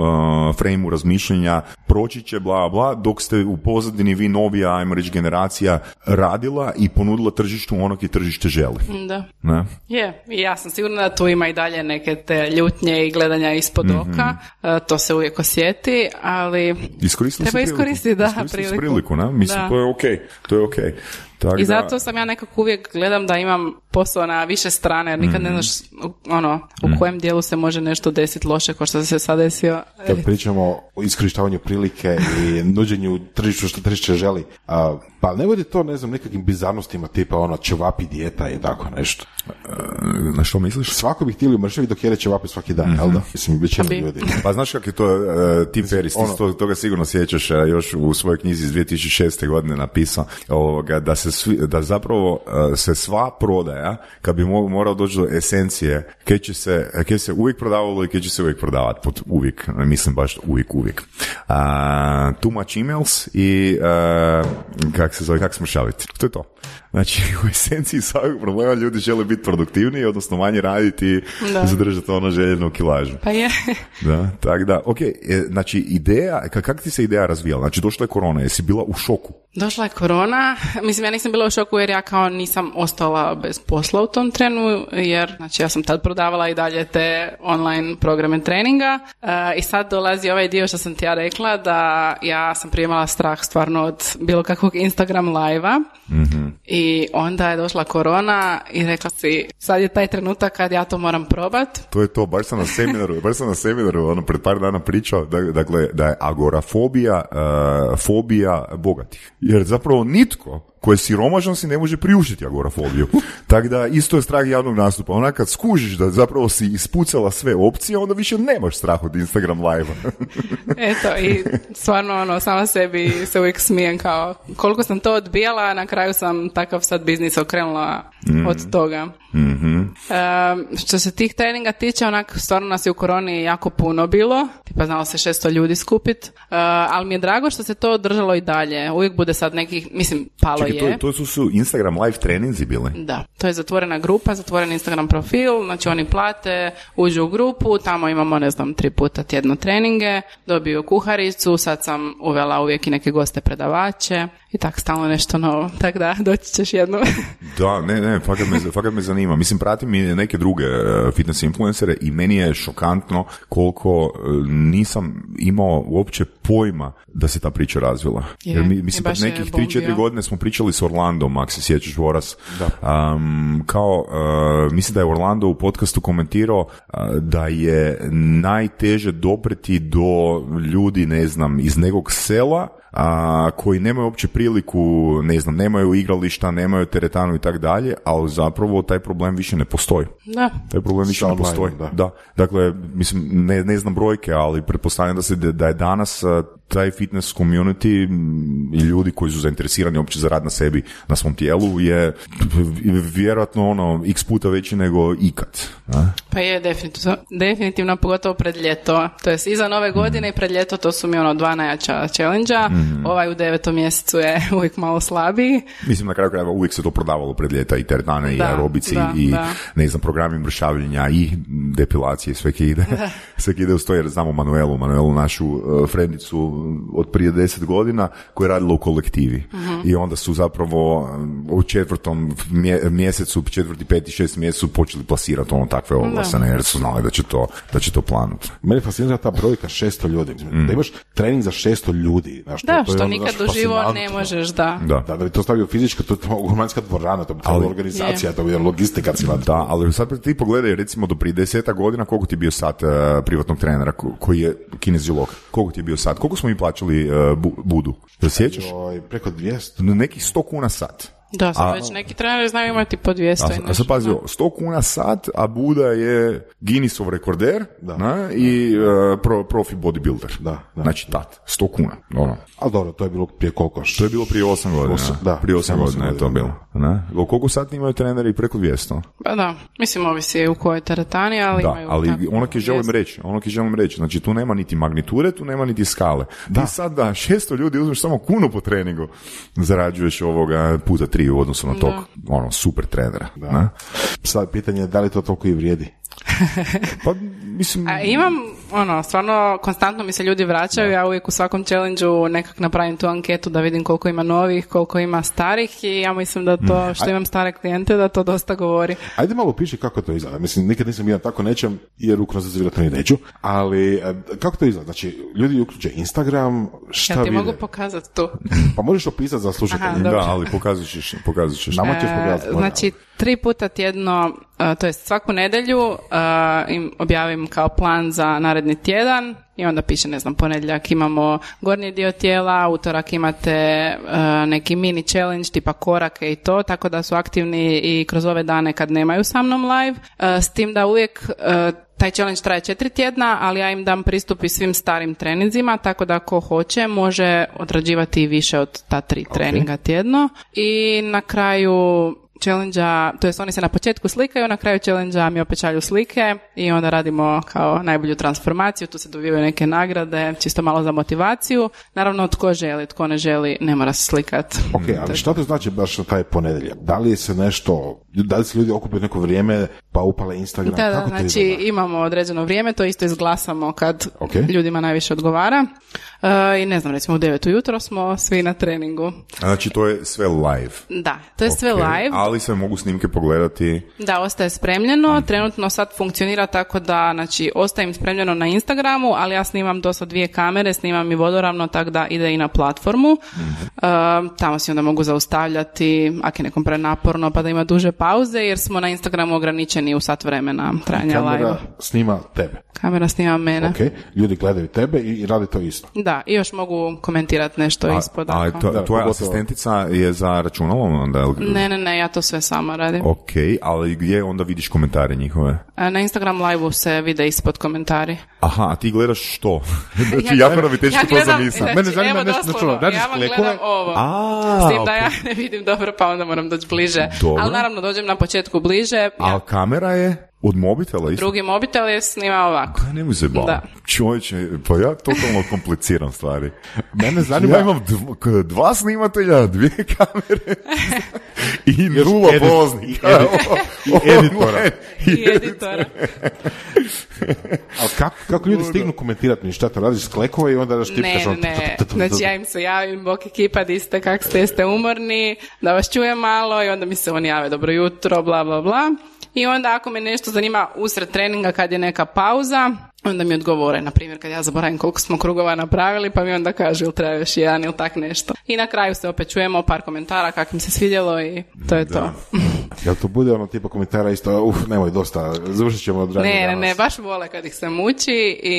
frejmu razmišljanja, proći će bla bla, dok ste u pozadini vi novija, ajmo reći, generacija radila i ponudila tržištu onog i tržište želi. Da. Ne? Je, i ja sam sigurna da tu ima i dalje neke te ljutnje i gledanja ispod Mhm. oka, E, to se uvijek osjeti, ali Iskoristili Treba iskoristiti, da, Iskoristili priliku. priliku, ne? Mislim, Da. to je okej, to je okej. Tak I da- zato sam ja nekako uvijek gledam da imam posao na više strane, jer nikad ne Mhm. znaš ono, u kojem dijelu se može nešto desiti loše, kao što se sad desio. Kad pričamo o iskorištavanju prilike i nuđenju tržištu što tržište želi, a, pa ne vodi to, ne znam, nekakvim bizarnostima tipa ono ćevapi dijeta i tako nešto. Na što misliš? Svako bi htjeli mršavi dok jede ćevapi svaki dan, jel da? Mislim, većina bi. ljudi. Pa znaš kak je to uh, Tim Ferriss, ti ono- to, toga sigurno sjećaš, uh, još u svojoj knjizi iz 2006. godine napisao ovoga, da, se svi, da zapravo uh, se sva prodaja, kad bi mo- morao doći do esencije, kaj će se, kaj se uvijek prodavalo i kaj će se uvijek prodavati, pod uvijek, ne mislim baš uvijek, uvijek. Uh, too much emails i uh, kak se zove, kak smršaviti. To je to. Znači, u esenciji svakog problema ljudi žele biti produktivniji, odnosno manje raditi i zadržati ono željenu kilažu. Pa je. Da, tak da, ok, e, znači ideja, ka- kak ti se ideja razvijala? Znači došla je korona, jesi bila u šoku? Došla je korona, mislim ja nisam bila u šoku jer ja kao nisam ostala bez posla u tom trenu, jer znači ja sam tad prodavala i dalje te online programe treninga e, i sad dolazi ovaj dio što sam ti ja rekla da ja sam prije imala strah stvarno od bilo kakvog Instagram live-a i onda je došla korona i rekla si sad je taj trenutak kad ja to moram probat. To je to, baš sam na seminaru, baš sam na seminaru ono, pred par dana pričao da, dakle, da je agorafobija uh, fobija bogatih. Jer zapravo nitko ko je siromašan si ne može priuštiti agorafobiju. Tako da isto je strah javnog nastupa. Ona kad skužiš da zapravo si ispucala sve opcije, onda više nemaš strah od Instagram live Eto, i stvarno ono, sama sebi se uvijek smijem kao koliko sam to odbijala, na kraju sam takav sad biznis okrenula od toga. Što se tih treninga tiče, onak, stvarno nas je u koroni jako puno bilo, tipa znalo se 600 ljudi skupit, E, ali mi je drago što se to održalo i dalje. Uvijek bude sad nekih, mislim, palo Čekaj, je. to, to su, su Instagram live treninzi bili. Da, to je zatvorena grupa, zatvoren Instagram profil, znači oni plate, uđu u grupu, tamo imamo, ne znam, tri puta tjedno treninge, dobiju kuharicu, sad sam uvela uvijek i neke goste predavače i tak stalno nešto novo, tako da doći ćeš jednu. Da, ne, ne, fakat me, fakat me zanima. Mislim, pratim i neke druge e, fitness influencere i meni je šokantno koliko e, nisam imao uopće pojma da se ta priča razvila. Je, Jer mi, mislim, pred je nekih bombio. 3-4 godine smo pričali s Orlandom, ako se sjećaš, Voras. Um, kao, e, mislim da je Orlando u podcastu komentirao e, da je najteže dopreti do ljudi, ne znam, iz nekog sela, a, koji nemaju uopće priliku, ne znam, nemaju igrališta, nemaju teretanu i tako dalje, ali zapravo taj problem više ne postoji. Da, Taj problem više ne postoji. da. Da. Dakle, mislim, ne, ne znam brojke, ali pretpostavljam da se da je danas taj fitness community i ljudi koji su zainteresirani uopće za rad na sebi, na svom tijelu je vjerojatno ono x puta veći nego ikad. a? pa je definitivno, definitivno pogotovo pred ljeto, to jest iza nove godine i pred ljeto to su mi ono dva najjača challenge ovaj u devetom mjesecu je uvijek malo slabiji. Mislim, na kraju krajeva uvijek se to prodavalo pred ljeta i teretane i aerobici da, i da. ne znam, programi mršavljenja i depilacije, sve ide. sve ide uz to jer znamo Manuelu, Manuelu našu uh, frendicu od prije deset godina koja je radila u kolektivi. Mhm. I onda su zapravo um, u četvrtom mje- mjesecu, četvrti, peti, šest mjesecu počeli plasirati ono takve oglase, jer su znali da će to, da će to planuti. Mene fascinira ta brojka 600 ljudi. Mislim, Da imaš trening za 600 ljudi. Znaš, to- Da, to je što ono, nikad znaš, uživo ne možeš, da. Da. Da, da bi to stavio fizička, to je romanska dvorana, to bi Ali- organizacija, to bi logistika cijela. Da, ali sad ti pogledaj, recimo do prije deseta godina, koliko ti je bio sat uh, privatnog trenera ko- koji je kineziolog? Koliko ti je bio sat? Koliko smo mi plaćali uh, bu- budu? Jel sjećaš? Joj, preko 200. Nekih 100 kuna sat. Da, sad A- već neki treneri znaju imati po 200 A, i a sad pazi, ovo, 100 kuna sat, a Buda je Guinnessov rekorder Da. na, i uh, pro, profi bodybuilder. Da, da. Znači, tat, 100 kuna. Ono. Ali dobro, to je bilo prije koliko? To je bilo prije 8 godina. Osam, da, prije 8 samo godina je to bilo. Ne? O Koliko sati imaju treneri? Preko 200. Pa da, mislim ovisi u kojoj teretani, ali Da, imaju ali ono ki želim reći, ono ki želim reći, znači tu nema niti magnitude, tu nema niti skale. Ti sad da 600 ljudi uzmeš samo kunu po treningu, zarađuješ ovoga puta tri u odnosu na tog, ono, super trenera. ne? Sad pitanje je da li to toliko i vrijedi. Pa, mislim, A imam ono, stvarno, konstantno mi se ljudi vraćaju, ja uvijek u svakom challenge nekak napravim tu anketu da vidim koliko ima novih, koliko ima starih i ja mislim da to, što imam stare klijente, da to dosta govori. Ajde malo piši kako to izgleda. Mislim, nikad nisam bio tako nečem, jer ukro se vjerojatno i neću, ali e, kako to izgleda? Znači, ljudi uključe Instagram, šta Ja ti vide? mogu pokazati tu. Pa možeš opisati za slušatelje. Da, ali pokazat ćeš, pokazat ćeš. Nama ćeš E, pokazati. Znači, tri puta tjedno, to jest svaku nedjelju im objavim kao plan za naredni tjedan i onda piše, ne znam, ponedjeljak imamo gornji dio tijela, utorak imate neki mini challenge tipa korake i to, tako da su aktivni i kroz ove dane kad nemaju sa mnom live, s tim da uvijek taj challenge traje četiri tjedna, ali ja im dam pristup i svim starim treninzima, tako da ko hoće može odrađivati i više od ta tri treninga tjedno. I na kraju challenge to jest oni se na početku slikaju, na kraju challenge mi opet šalju slike i onda radimo kao najbolju transformaciju, tu se dobivaju neke nagrade, čisto malo za motivaciju. Naravno, tko želi, tko ne želi, ne mora se slikat. Ok, ali šta to znači baš taj ponedjeljak? Da li se nešto, da li se ljudi okupe neko vrijeme pa upale Instagram? Da, da, Kako to znači izgleda? imamo određeno vrijeme, to isto izglasamo kad Ok. ljudima najviše odgovara. E, I ne znam, recimo u 9 ujutro smo svi na treningu. Znači, to je sve live. Da, to je sve Ok, live. Ali se mogu snimke pogledati. Da, ostaje spremljeno. Trenutno sad funkcionira tako da, znači, ostaje im spremljeno na Instagramu, ali ja snimam do sad dvije kamere, snimam i vodoravno, tako da ide i na platformu. E, tamo si onda mogu zaustavljati, ako je nekom prenaporno, pa da ima duže pauze, jer smo na Instagramu ograničeni u sat vremena trajanja live. Kamera snima tebe. Kamera snima mene. Ok, ljudi gledaju tebe i, rade to isto. Da, i još mogu komentirati nešto A, ispod. ali ako- to, Da, tvoja pogotovo- asistentica je za računalom onda? ili- Ne, ne, ne, ja to sve sama radim. Ok, ali gdje onda vidiš komentare njihove? A Na Instagram live se vide ispod komentari. Aha, a ti gledaš što? znači, Ja nam je teško ja to gledam- zamisliti. znači, Mene zanima nešto doslovno, načulo. Radiš Ja vam klekove? gledam ovo. A, S tim da ok. ja ne vidim dobro, pa onda moram doći bliže. Dobro. Ali naravno dođem na početku bliže. A Ja, kamera je od mobitela isto? drugi mobitel je snima ovako. Pa nemoj se baviti. Da. Čovječe, pa ja totalno kompliciram stvari. Mene zanima... Ja imam dva snimatelja, dvije kamere i nula edit- polaznika. i edit- i editora. I editora. Ali kako, kako ljudi stignu komentirati mi šta to radiš s klekove i onda daš Ne, tipkaš ne, ono- ne. Znači ja im se javim, bok ekipa, di ste, kak ste, jeste umorni, da vas čujem malo i onda mi se oni jave, dobro jutro, bla, bla, bla. I onda ako me nešto zanima usred treninga kad je neka pauza, onda mi odgovore, na primjer kad ja zaboravim koliko smo krugova napravili, pa mi onda kažu ili treba još jedan ili tak nešto. I na kraju se opet čujemo par komentara kak im se svidjelo i to je to. Jel to bude ono tipa komentara isto, uf, nemoj dosta, završit ćemo od Ne, ne, danas. ne, baš vole kad ih se muči i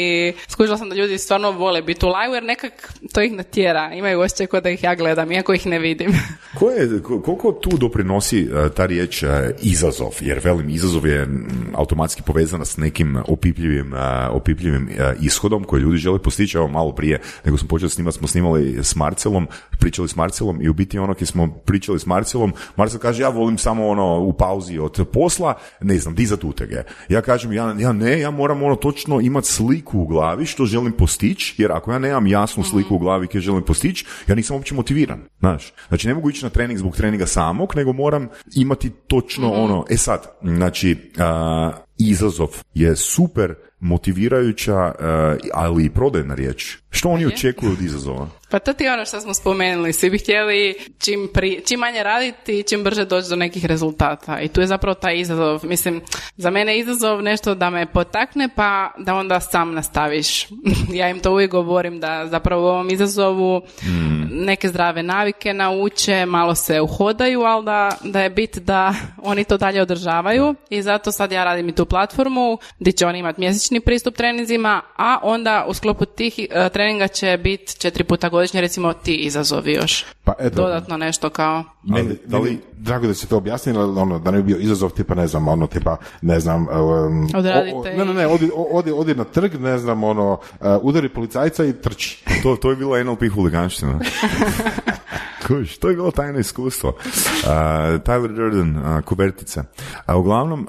skužila sam da ljudi stvarno vole biti u live jer nekak to ih natjera. Imaju osjećaj kao da ih ja gledam, iako ih ne vidim. Ko je, ko- koliko tu doprinosi e, ta riječ e, izazov? Jer velim, izazov je automatski povezana s nekim opipljivim, e, opipljivim e, ishodom koji ljudi žele postići. Evo malo prije nego smo počeli snimati, smo snimali s Marcelom, pričali s Marcelom i u biti ono kad smo pričali s Marcelom, Marcel kaže ja volim samo ono u pauzi od posla, ne znam, dizat utege. Ja kažem, ja, ja ne, ja moram ono točno imati sliku u glavi što želim postići, jer ako ja nemam jasnu sliku u glavi koju želim postići, ja nisam uopće motiviran, znaš. Znači ne mogu ići na trening zbog treninga samog, nego moram imati točno ono, e sad, znači, a, izazov je super motivirajuća, a, ali i prodajna riječ. Što oni očekuju od izazova? Pa to ti je ono što smo spomenuli. Svi bi htjeli čim, pri, čim manje raditi i čim brže doći do nekih rezultata. I tu je zapravo taj izazov. Mislim, za mene je izazov nešto da me potakne pa da onda sam nastaviš. ja im to uvijek govorim da zapravo u ovom izazovu neke zdrave navike nauče, malo se uhodaju, ali da, da je bit da oni to dalje održavaju i zato sad ja radim i tu platformu gdje će oni imati mjesečni pristup treninzima, a onda u sklopu tih e, treninga će biti četiri puta godišnje recimo ti izazovi još. Pa eto, Dodatno nešto kao... Meni, Ali- da li- meni drago da se to objasnili, ali ono, da ne bi bio izazov tipa, ne znam, ono, tipa, ne znam, um, Odradite o- o- ne, ne, ne, odi, odi, odi na trg, ne znam, ono, uh, udari policajca i trči. To, to je bila NLP huliganština. Kuš, to je bilo tajno iskustvo. Uh, Tyler Durden, uh, kuvertica. A uglavnom, uh,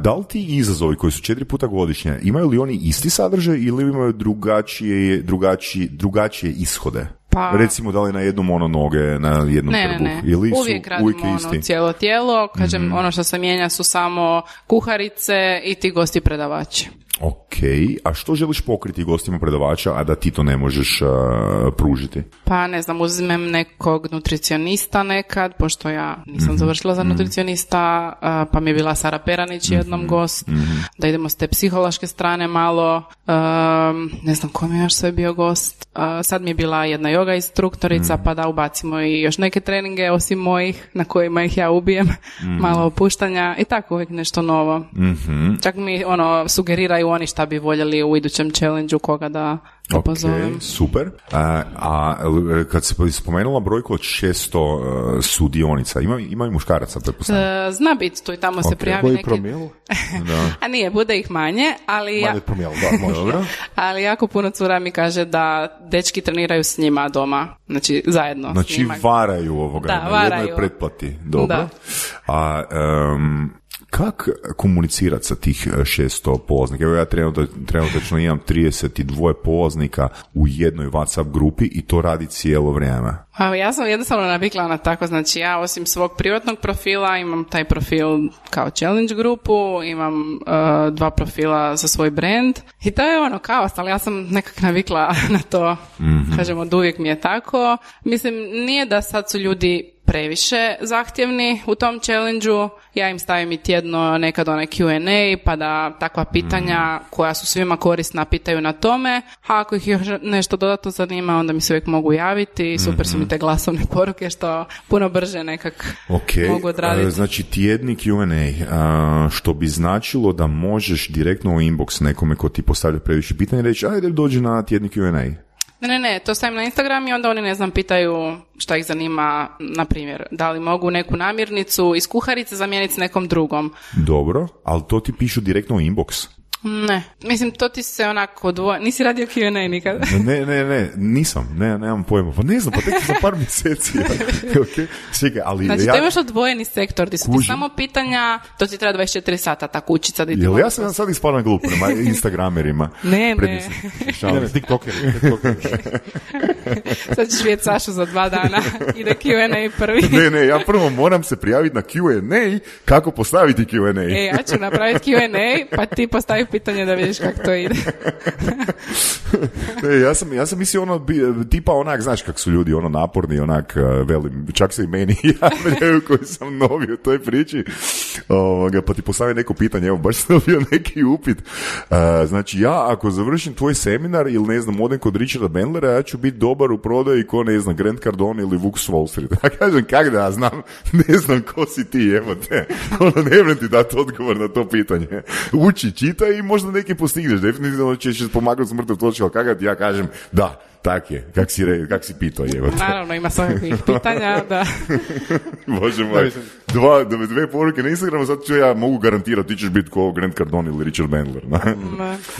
da li ti izazovi koji su četiri puta godišnje, imaju li oni isti sadržaj ili imaju drugačije, drugačije, drugačije ishode? Pa- Recimo, da li na jednom ono noge, na jednom Ne, ne, trbuh? ne. Ili su uvijek radimo uvijek ono isti? cijelo tijelo. Kažem, ono što se mijenja su samo kuharice i ti gosti predavači. Ok, a što želiš pokriti gostima predavača, a da ti to ne možeš uh, pružiti? Pa ne znam, uzmem nekog nutricionista nekad, pošto ja nisam Mhm. završila za nutricionista, a, pa mi je bila Sara Peranić Mhm. jednom gost, da idemo s te psihološke strane malo, um, ne znam ko mi je još sve bio gost, sad mi je bila jedna yoga instruktorica, Mhm. pa da ubacimo i još neke treninge osim mojih, na kojima ih ja ubijem, malo opuštanja i tako uvijek nešto novo. Mhm. Čak mi ono sugeriraju oni šta bi voljeli u idućem challenge koga da, da Ok, pozovem. super. A, a l- kad se spomenula brojku od 600 uh, sudionica, ima, ima i muškaraca, pretpostavljam? E, Zna biti tu i tamo se Ok. prijavi Koji neki... promil? A nije, bude ih manje, ali, ja, Manje od promila, da, može. Dobro. ali jako puno cura mi kaže da dečki treniraju s njima doma, znači zajedno s Znači njima. varaju ovoga, Da, na jednoj varaju. pretplati. Dobro. Da. A em, kak komunicirati sa tih e, 600 polaznika? Evo ja trenutno, trenutačno imam 32 polaznika u jednoj WhatsApp grupi i to radi cijelo vrijeme. A ja sam jednostavno navikla na tako, znači ja osim svog privatnog profila imam taj profil kao challenge grupu, imam e, dva profila za svoj brand i to je ono kaos, ali ja sam nekak navikla na to, kažem od uvijek mi je tako. Mislim, nije da sad su ljudi previše zahtjevni u tom challenge ja im stavim i tjedno nekad onaj Q&A pa da takva pitanja koja su svima korisna pitaju na tome, a ako ih još nešto dodatno zanima onda mi se uvijek mogu javiti, super su mi te glasovne poruke što puno brže nekak Ok, mogu odraditi. e, znači tjedni Q&A, što bi značilo da možeš direktno u inbox nekome ko ti postavlja previše pitanja reći, ajde dođi na tjedni Q&A. Ne, ne, ne, to stavim na Instagram i onda oni, ne znam, pitaju šta ih zanima, na primjer, da li mogu neku namirnicu iz kuharice zamijeniti s nekom drugom. Dobro, ali to ti pišu direktno u inbox. Ne, mislim, to ti se onako dvoje, nisi radio Q&A nikad. Ne, ne, ne, nisam, ne, nemam pojma. Pa ne znam, pa tek za par mjeseci. ok, čekaj, ali Znači, ja, to imaš odvojeni sektor, gdje su ti samo pitanja, to ti treba 24 sata, ta kućica. Di ti jel ja sam sad ispao na glup prema instagramerima. Ne, ne. Ne, ne, tiktokeri. Sad ćeš vidjeti Sašu za dva dana, ide Q&A prvi. Ne, ne, ja prvo moram se prijaviti na Q&A, kako postaviti Q&A. E, ja ću napraviti Q&A, pa ti postavi pitanje da vidiš kako to ide. Ne, ja sam, ja sam mislio ono, tipa onak, znaš kak su ljudi ono naporni, onak, uh, velim, čak se i meni javljaju koji sam novi u toj priči, Ovoga, pa ti postavi neko pitanje, evo, baš sam dobio neki upit. Uh, znači, ja ako završim tvoj seminar ili ne znam, odem kod Richarda Bendlera, ja ću biti dobar u prodaji ko, ne znam, Grant Cardone ili Vuk s Wall Street. Ja kažem, kak da ja znam, ne znam ko si ti, evo te. Ono, ne vrem ti dati odgovor na to pitanje. Uči, čitaj i možda neki postigneš. Definitivno ćeš pomagati s mrtav točka, ali kak ja kažem, da, tak je, kak si, re, kak si pitao, te. Naravno, ima svakakvih pitanja, da. Bože moj, dva, dve, dve poruke na Instagramu, sad ću ja mogu garantirati, ti ćeš biti ko Grant Cardone ili Richard Bandler.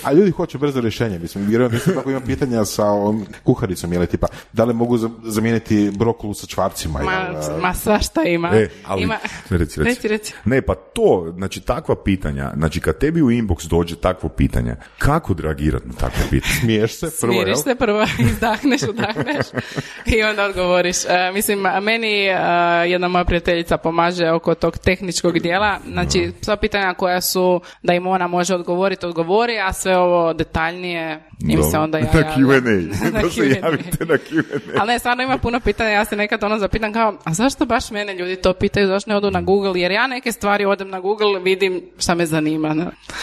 A ljudi hoće brzo rješenje, mislim, vjerujem isto tako ima pitanja sa on, kuharicom, ili tipa, da li mogu za- zamijeniti brokulu sa čvarcima, ma, jel, ma svašta ima. E, ali, ima... reci, reci. Reci, reci. Ne, pa to, znači takva pitanja, znači kad tebi u inbox dođe takvo pitanje, kako reagirati na takvo pitanje? smiješ se, prvo, jel? Smiriš se prvo, izdahneš, udahneš i onda odgovoriš. E, mislim, meni e, jedna moja prijateljica pomaže oko tog tehničkog dijela. Znači, sva pitanja koja su da im ona može odgovoriti, odgovori, a sve ovo detaljnije im se Dobro. onda Na javlja. Q&A. Na da se javite na Q&A. Ali ne, stvarno ima puno pitanja, ja se nekad ono zapitam kao, a zašto baš mene ljudi to pitaju, zašto ne odu na Google, jer ja neke stvari odem na Google, vidim šta me zanima.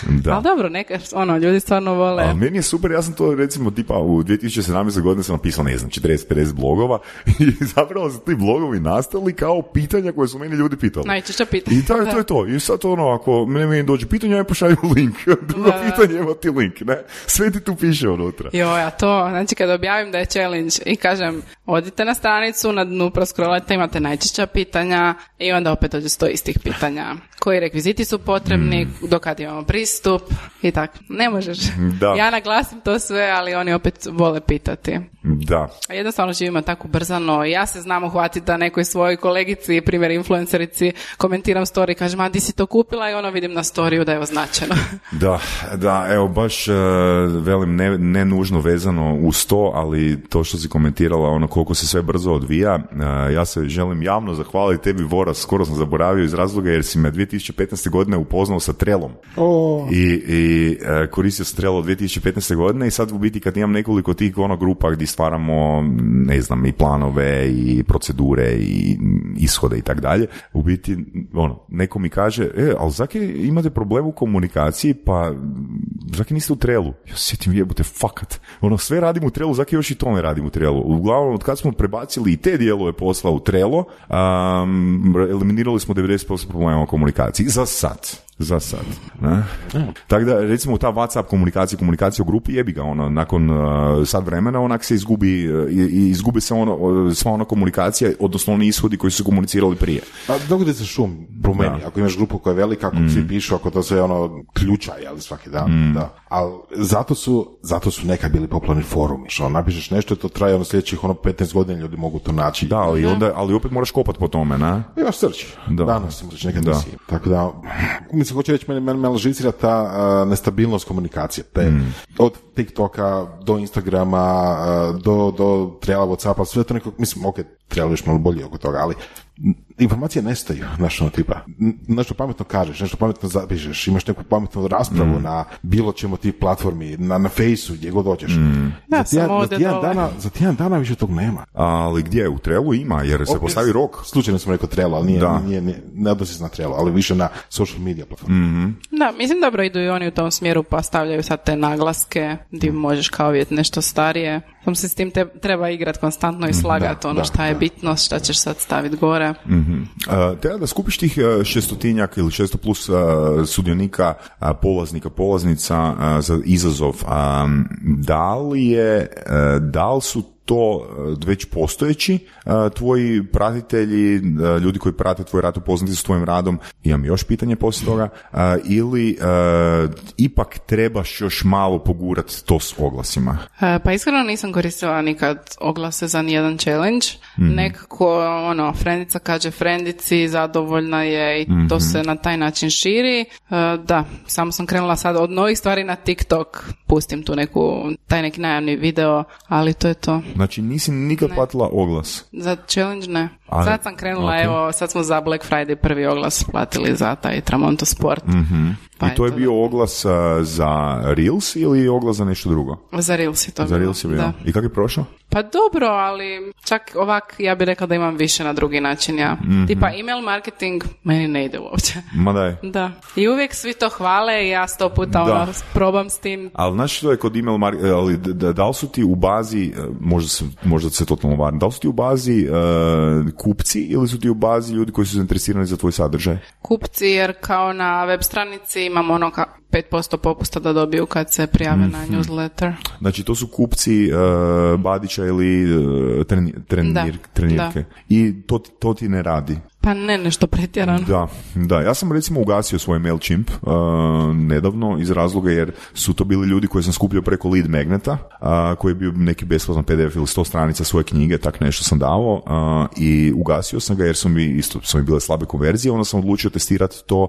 Da. Ali dobro, neke, ono, ljudi stvarno vole. A meni je super, ja sam to recimo tipa u 2017. godine sam napisao, ne znam, 40-50 blogova i zapravo su ti blogovi nastali kao pitanja koje su meni ljudi pitali. Najčešća pitanja. I to, je- to je to. I sad ono, ako meni, meni dođe pitanje, ja pošalju link. Drugo Da, pitanje, evo ti link, ne? Sve ti tu piše unutra. Joj, a to, znači kad objavim da je challenge i kažem, odite na stranicu, na dnu proskrolajte, imate najčešća pitanja i onda opet dođe sto istih pitanja. Koji rekviziti su potrebni, do kad imamo pristup i tako. Ne možeš. Da. Ja naglasim to sve, ali oni opet vole pitati. Da. A Jednostavno živimo tako brzano i ja se znam uhvatiti da nekoj svojoj kolegici, primjer influencerici, komentiram story i kažem, a di si to kupila i ono vidim na storiju da je označeno. Da, da, evo baš e, velim ne, ne nužno vezano uz to, ali to što si komentirala ono koliko se sve brzo odvija. E, ja se želim javno zahvaliti tebi, Vora, skoro sam zaboravio iz razloga jer si me 2015. godine upoznao sa Trelom. O, I, i e, koristio sam Trello 2015. godine i sad u biti kad imam nekoliko tih ono grupa gdje stvaramo, ne znam, i planove i procedure i ishode i tak dalje, u biti ono, neko mi kaže, e, ali zaki imate problem u komunikaciji, pa zaki niste u Trelu? Ja sjetim, jebote, fakat. Ono, sve radim u Trelu, zaki još i to ne radim u Trelu. Uglavnom, od kad smo prebacili i te dijelove posla u Trelo, um, eliminirali smo 90% problema u komunikaciji. Za sad za sad. Ne? Tako da, recimo, ta WhatsApp komunikacija, komunikacija u grupi jebi ga, ono, nakon uh, sad vremena, onak se izgubi, uh, i, izgubi se ono, uh, sva ona komunikacija, odnosno oni ishodi koji su se komunicirali prije. Pa dogodi se šum promeni. Ako imaš grupu koja je velika, ako svi pišu, ako to sve ono ključa, jel, svaki dan, da. Ali zato su, zato su nekad bili popularni forumi. Što napišeš nešto, to traje ono sljedećih ono 15 godina ljudi mogu to naći. Da, ali, onda, ali opet moraš kopat po tome, ne? Imaš srč. Da. Danas reći nekad nisi. Tako da, mislim, hoće reći, mene, mene, živcira ta a, nestabilnost komunikacije. Te, Od TikToka do Instagrama, a, do, do Trela, Whatsappa, sve to neko, mislim, ok, Trela još malo bolje oko toga, ali informacije nestaju, znaš ono tipa. Nešto pametno kažeš, nešto pametno zapišeš, imaš neku pametnu raspravu na bilo čemu ti platformi, na, na fejsu, gdje god hoćeš. Da, za, tjedan, samo za, dana, za tjedan dana više tog nema. Ali gdje? U Trelu ima, jer se postavi rok. Slučajno sam rekao Trello, ali nije, Da. nije, nije, ne odnosi se na Trello, ali više na social media platformu. Da, mislim dobro idu i oni u tom smjeru pa stavljaju sad te naglaske gdje možeš kao vidjeti nešto starije. Sam se s tim te, treba igrat konstantno i slagati ono da, šta je da. bitno, šta ćeš sad staviti gore. Uh, treba da skupiš tih uh, šestotinjak ili šesto plus uh, sudionika, uh, polaznika, polaznica uh, za izazov. Um, da li je, uh, da li su to uh, već postojeći uh, tvoji pratitelji, uh, ljudi koji prate tvoj rad, upoznati s tvojim radom, imam još pitanje poslije toga, ili ipak trebaš još malo pogurat to s oglasima? E, Pa iskreno nisam koristila nikad oglase za nijedan challenge. Nekako, ono, frendica kaže frendici, zadovoljna je i to se na taj način širi. E, Da, samo sam krenula sad od novih stvari na TikTok, pustim tu neku, taj neki najavni video, ali to je to. Znači nisi nikad platila oglas. Za challenge ne. Ali- sad sam krenula, ok. evo, sad smo za Black Friday prvi oglas platili za taj Tramonto Sport. Pa I to je bio oglas uh, za Reels ili oglas za nešto drugo? Za Reels je to Za bilo, Reels je da. I kako je prošao? Pa dobro, ali čak ovak ja bih rekla da imam više na drugi način ja. Mhm. Tipa email marketing meni ne ide uopće. Ma daj. Da. I uvijek svi to hvale i ja sto puta Da. ono probam s tim. Ali znaš što je kod email mark- e, ali da, da, li su ti u bazi, e, možda se, možda se totalno varam, da li su ti u bazi e, kupci ili su ti u bazi ljudi koji su zainteresirani za tvoj sadržaj? Kupci jer kao na web stranici imam ono ka 5% popusta da dobiju kad se prijave na Mhm. newsletter. Znači to su kupci e, Badića ili e, treni- trenir- Da, trenirke. I to, to ti ne radi. Pa ne nešto pretjerano. Da, da. Ja sam recimo ugasio svoj MailChimp uh, nedavno iz razloga jer su to bili ljudi koje sam skupljao preko lead magneta, uh, koji je bio neki besplatan PDF ili 100 stranica svoje knjige, tak nešto sam davao uh, i ugasio sam ga jer su mi isto su mi bile slabe konverzije, onda sam odlučio testirati to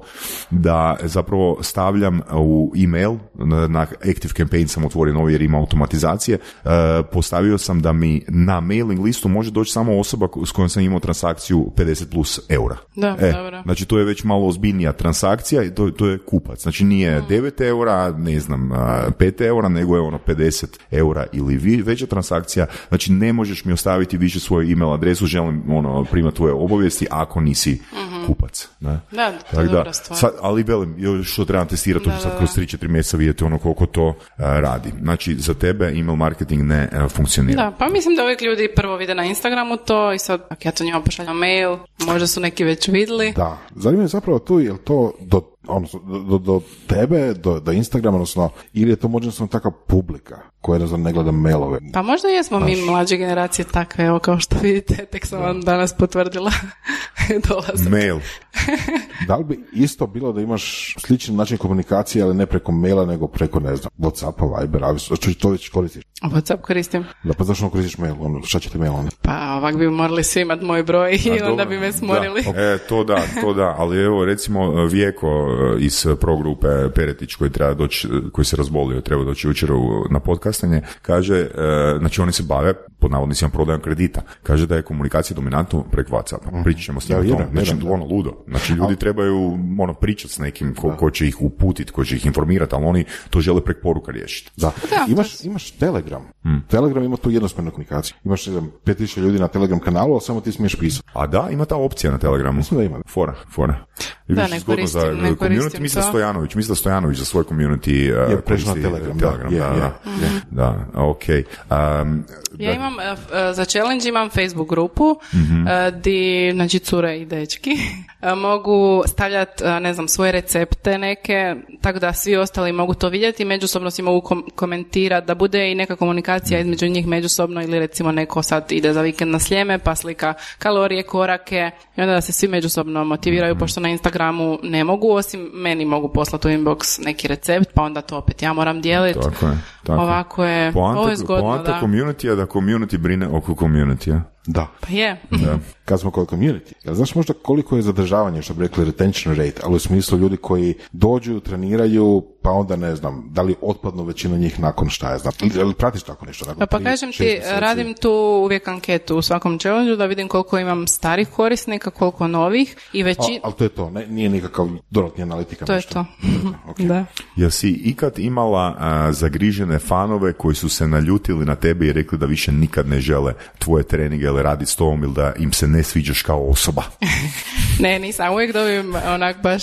da zapravo stavljam u email, na, na Active Campaign sam otvorio novi jer ima automatizacije, uh, postavio sam da mi na mailing listu može doći samo osoba s kojom sam imao transakciju 50 plus eura. Da, E, dobro. Znači to je već malo ozbiljnija transakcija i to, to je kupac. Znači nije 9 eura, ne znam, a, 5 eura, nego je ono 50 eura ili vi, veća transakcija. Znači ne možeš mi ostaviti više svoju email adresu, želim ono, primati tvoje obavijesti ako nisi kupac. Ne? Da, to Tako je dobra stvar. sad, ali velim, još što trebam testirati, sad kroz 3-4 mjeseca vidjeti ono koliko to a, radi. Znači za tebe email marketing ne a, funkcionira. Da, pa mislim da uvijek ljudi prvo vide na Instagramu to i sad ako ja to njima pošaljam mail, možda su neki već vidjeli. Da, zanima me zapravo tu, je to do, odnosno, do, do, tebe, do, do Instagrama, odnosno, ili je to možda samo takva publika koja ne znam, ne gleda mailove. Pa možda jesmo mi mlađe generacije takve, evo kao što vidite, tek sam vam danas potvrdila dolazak. Mail. Da li bi isto bilo da imaš sličan način komunikacije, ali ne preko maila, nego preko, ne znam, Whatsappa, Vibera, što to već koristiš? Whatsapp koristim. Da, pa zašto koristiš mail? Ono, šta će ti mail onda? Pa ovak bi morali svi imat moj broj i A, onda dobro, bi me smorili. Da. E, to da, to da, ali evo recimo Vijeko e, iz progrupe Peretić koji treba doći, koji se razbolio, treba doći jučer na podcastanje, kaže, e, znači oni se bave pod navodnicima prodajom kredita. Kaže da je komunikacija dominantno preko WhatsAppa. Pričat ćemo s njim Ja o vjerujem, Znači, ono ludo. Znači, ljudi trebaju ono, pričati s nekim ko, ko će ih uputiti, ko će ih informirati, ali oni to žele preko poruka riješiti. Da. Imaš, imaš Telegram. Telegram ima tu jednosmjernu komunikaciju. Imaš, ne znam, 5000 ljudi na Telegram kanalu, ali samo ti smiješ pisati. A da, ima ta opcija na Telegramu. Mislim da ima. Fora, fora. I Da, ne zgodno za koristim- ne community, koristim mislim da to. Stojanović, mislim da Stojanović za svoj community uh, Je prešao na Telegram, da, Telegram, je, da, je, da, je. da, ok. Um, Ja imam, e, f- e, za challenge imam Facebook grupu e, di, znači cure i dečki e, mogu stavljati, e, ne znam, svoje recepte neke, tako da svi ostali mogu to vidjeti međusobno si mogu kom- komentirati, da bude i neka komunikacija između njih međusobno ili recimo neko sad ide za vikend na sljeme pa slika kalorije, korake i onda da se svi međusobno motiviraju pošto na Instagramu ne mogu, osim meni mogu poslati u inbox neki recept pa onda to opet ja moram dijeliti. Tako je. Tako. Ovako je, Poanta, ovo je zgodno, da. community da community brine oko community Da. Pa je. Da. Kad smo kod community, jel znaš možda koliko je zadržavanje, što bi rekli retention rate, ali u smislu ljudi koji dođu, treniraju, pa onda ne znam, da li otpadnu većina njih nakon šta je znam, ili, pratiš tako nešto? Nakon Pa, pa kažem ti, mjeseci? radim tu uvijek anketu u svakom challenge da vidim koliko imam starih korisnika, koliko novih i A, veći... ali to je to, ne, nije nikakav dodatni analitika. To je nešto. to. Ok. Da. Jel si ikad imala a, zagrižene fanove koji su se naljutili na tebe i rekli da više nikad ne žele tvoje treninge raditi s tobom ili da im se ne sviđaš kao osoba? Ne, nisam, uvijek dobijem onak baš,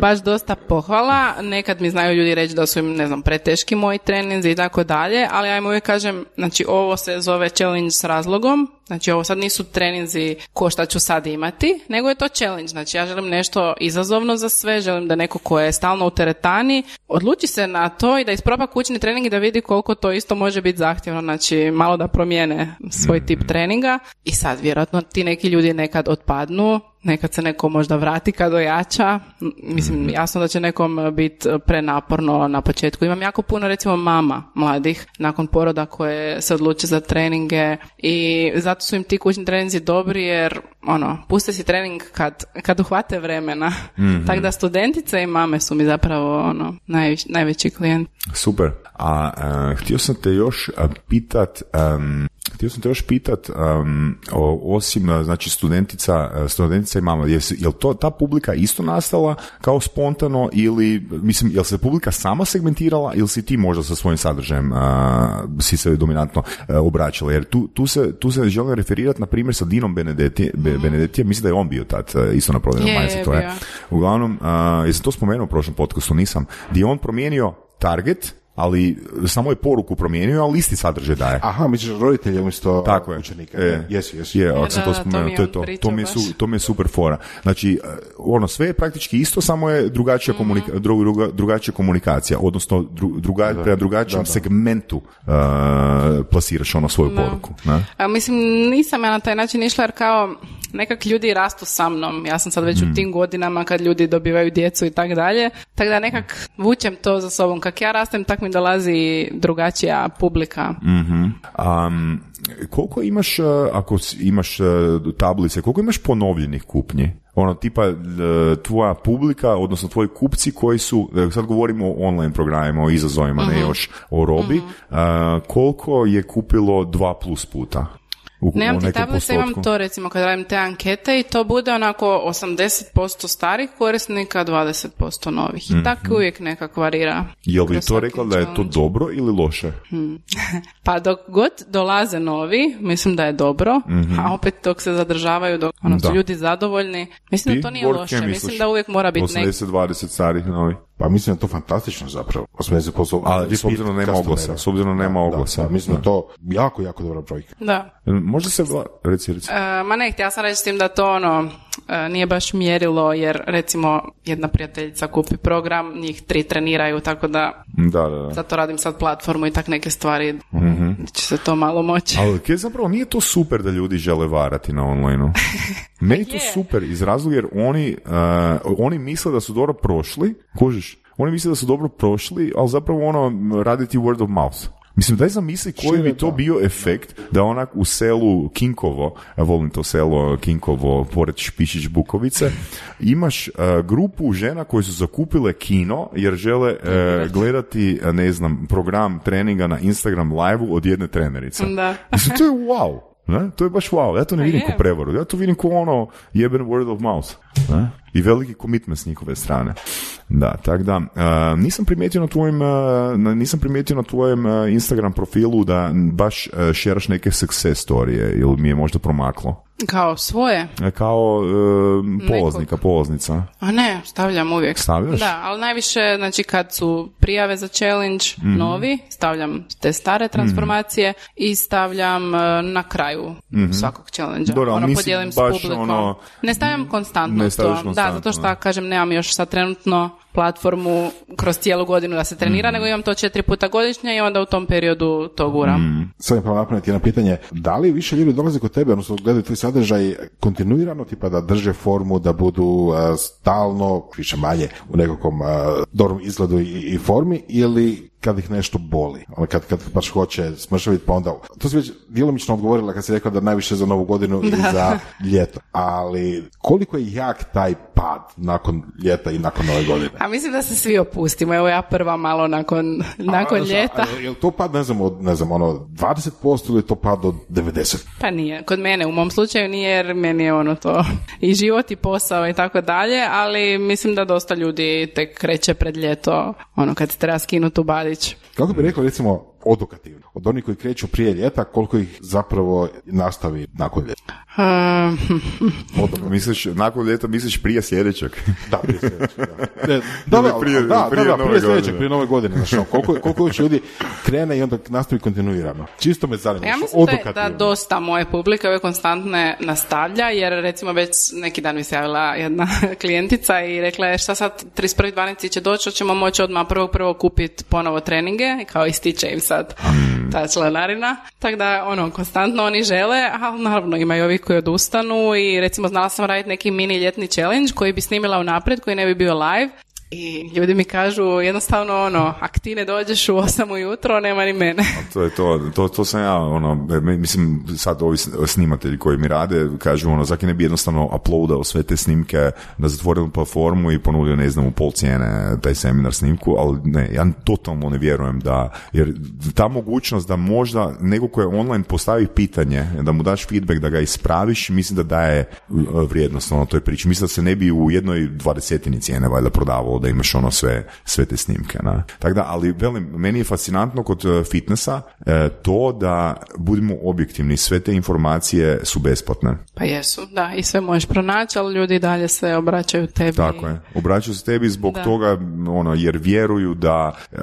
baš dosta pohvala. Nekad mi znaju ljudi reći da su im, ne znam, preteški moji treninzi i tako dalje, ali ja im uvijek kažem, znači ovo se zove challenge s razlogom, znači ovo sad nisu treninzi ko šta ću sad imati, nego je to challenge, znači ja želim nešto izazovno za sve, želim da neko ko je stalno u teretani odluči se na to i da isproba kućni trening i da vidi koliko to isto može biti zahtjevno, znači malo da promijene svoj tip treninga. I sad vjerojatno ti neki ljudi nekad otpadnu, nekad se neko možda vrati kad ojača. Mislim, jasno da će nekom biti prenaporno na početku. Imam jako puno, recimo, mama mladih nakon poroda koje se odluče za treninge i zato su im ti kućni treninzi dobri jer, ono, puste si trening kad, kad uhvate vremena. Tako da studentice i mame su mi zapravo, ono, najveći, najveći klijent. Super. A, a, htio sam te još pitat, am, htio sam te još pitat, o- osim, a, znači, studentica, a, studentica i mama, je, jel to, ta publika isto nastala kao spontano ili, mislim, jel se publika sama segmentirala ili si ti možda sa svojim sadržajem a, si se dominantno a, obraćala? Jer tu, tu, se, tu se želim referirati, na primjer, sa Dinom Benedetti, Be- Benedettijem, mislim da je on bio tad isto na prodajnom Je, je, majici, to je. Uglavnom, a, jesam to spomenuo u prošlom podcastu, nisam, gdje je on promijenio target, ali samo je poruku promijenio, ali isti sadržaj daje. Aha, misliš roditelje umjesto Tako je. učenika. E, Jesu, jesu. Je, E, ako sam da, to da, to spomenuo, mi je to je to. To mi je, su, to mi je super fora. Znači, e, ono, sve je praktički isto, samo je drugačija, Mhm. komunika- dru- druga- drugačija komunikacija, odnosno dru, druga, prema drugačijem segmentu uh, plasiraš ono svoju Da. poruku. Ne? A, mislim, nisam ja na taj način išla jer kao nekak ljudi rastu sa mnom. Ja sam sad već u tim godinama kad ljudi dobivaju djecu i tak dalje. Tako da nekak vučem to za sobom. Kak ja rastem, tak mi dolazi drugačija publika. Um, koliko imaš, uh, ako imaš uh, tablice, koliko imaš ponovljenih kupnji? Ono, tipa, uh, tvoja publika, odnosno tvoji kupci koji su, sad govorimo o online programima, o izazovima, ne još o robi, uh, koliko je kupilo dva plus puta? U, Nemam ti tablice, imam to recimo kad radim te ankete i to bude onako 80% starih korisnika, 20% novih. I tako uvijek nekak varira. Bi kroz to rekla da je to dobro ili loše? Pa dok god dolaze novi, mislim da je dobro, a opet dok se zadržavaju, dok ono, su ljudi zadovoljni, mislim Ti, da to nije loše. Mislim da uvijek mora biti neki 80-20 starih novi. Pa mislim da je to fantastično zapravo. 80% Ali s obzirom da nema oglasa, s obzirom da nema Da, oglasa. Da, mislim da to jako, jako dobra brojka. Da. Možda se, reci, reci. E, ma ne, htjela sam reći s tim da to ono, nije baš mjerilo, jer recimo jedna prijateljica kupi program, njih tri treniraju, tako da Da, da, da. zato radim sad platformu i tak neke stvari, će se to malo moći. Ali kaj zapravo nije to super da ljudi žele varati na online Meni je to super iz razloga jer oni, uh, oni misle da su dobro prošli, kužiš, oni misle da su dobro prošli, ali zapravo ono raditi word of mouth. Mislim, daj zamisli koji bi to bio efekt da onak u selu Kinkovo, volim to selo Kinkovo pored Špišić Bukovice, imaš e, grupu žena koje su zakupile kino jer žele e, gledati, e, ne znam, program treninga na Instagram live od jedne trenerice. Da. Mislim, to je wow. Ne? To je baš wow. Ja to ne Pa vidim ko prevaru. Ja to vidim ko ono jeben word of mouth. Ne? I veliki commitment s njihove strane. Da, tako da, e, nisam primijetio na tvojem, e, na- nisam primijetio na tvojem e, Instagram profilu da baš uh, šeraš neke success storije ili mi je možda promaklo. Kao svoje? E, Kao e, polaznika, polaznica. A ne, stavljam uvijek. Stavljaš? Da, ali najviše, znači kad su prijave za challenge Mhm. novi, stavljam te stare transformacije i stavljam e, na kraju svakog challenge Mhm. Dobro, ono, podijelim s publikom. ono- Ne stavljam konstantno Ne to. konstantno, da, zato što kažem, nemam još sad trenutno platformu kroz cijelu godinu da se trenira, nego imam to četiri puta godišnje i onda u tom periodu to guram. Mhm. Sad mi pravo napraviti jedno pitanje. Da li više ljudi dolaze kod tebe, odnosno gledaju tvoj sadržaj kontinuirano, tipa da drže formu, da budu a, stalno, više manje, u nekakvom a, dobrom izgledu i, i formi, ili kad ih nešto boli, ono kad, kad baš hoće smršaviti, pa onda... To si već djelomično odgovorila kad si rekla da najviše za novu godinu i za ljeto. Ali koliko je jak taj pad nakon ljeta i nakon nove godine? A mislim da se svi opustimo. Evo ja prva malo nakon, nakon A, ljeta. a, Je li to pad, ne znam, od, ne znam, ono, 20% ili je to pad od 90%? Pa nije. Kod mene u mom slučaju nije jer meni je ono to i život i posao i tako dalje, ali mislim da dosta ljudi tek kreće pred ljeto, ono kad se treba skinuti u Kako bi rekao, recimo, odokativno, od onih koji kreću prije ljeta, koliko ih zapravo nastavi nakon ljeta? Um, Misliš, nakon ljeta misliš prije sljedećeg? Da, prije sljedećeg, da. Ne, da, da, prije- da, da, prije da, nove prije sljedećeg, godine. prije nove godine. Znači, koliko, koliko još ljudi krene i onda nastavi kontinuirano. Čisto me zanima. ja mislim da, je- da dosta moje publike ove konstantne nastavlja, jer recimo već neki dan mi se javila jedna klijentica i rekla je šta sad 31.12. će doći, hoćemo moći odmah prvog prvo kupiti ponovo treninge, i kao ističe im sad ta članarina. Tako da, ono, konstantno oni žele, ali naravno ima i ovi koji odustanu i recimo znala sam raditi neki mini ljetni challenge koji bi snimila unaprijed, koji ne bi bio live. I ljudi mi kažu jednostavno ono, ak ti ne dođeš u 8 ujutro, nema ni mene. To je to, to, to sam ja, ono, e, mi- mislim, sad ovi sn- snimatelji koji mi rade, kažu, ono, zaki ne bi jednostavno uploadao sve te snimke na zatvorenu platformu i ponudio, ne znam, u pol cijene taj seminar snimku, ali ne, ja totalno ne vjerujem da, jer ta mogućnost da možda neko ko je online postavi pitanje, da mu daš feedback, da ga ispraviš, mislim da daje e, vrijednost ono toj priči. Mislim da se ne bi u jednoj dvadesetini cijene valjda prodavalo da imaš ono sve, sve te snimke. Na. Tako da, ali velim, meni je fascinantno kod e, fitnessa e, to da budemo objektivni, sve te informacije su besplatne. Pa jesu, da, i sve možeš pronaći, ali ljudi dalje se obraćaju tebi. Tako je. Obraćaju se tebi zbog Da. toga, ono, jer vjeruju da e,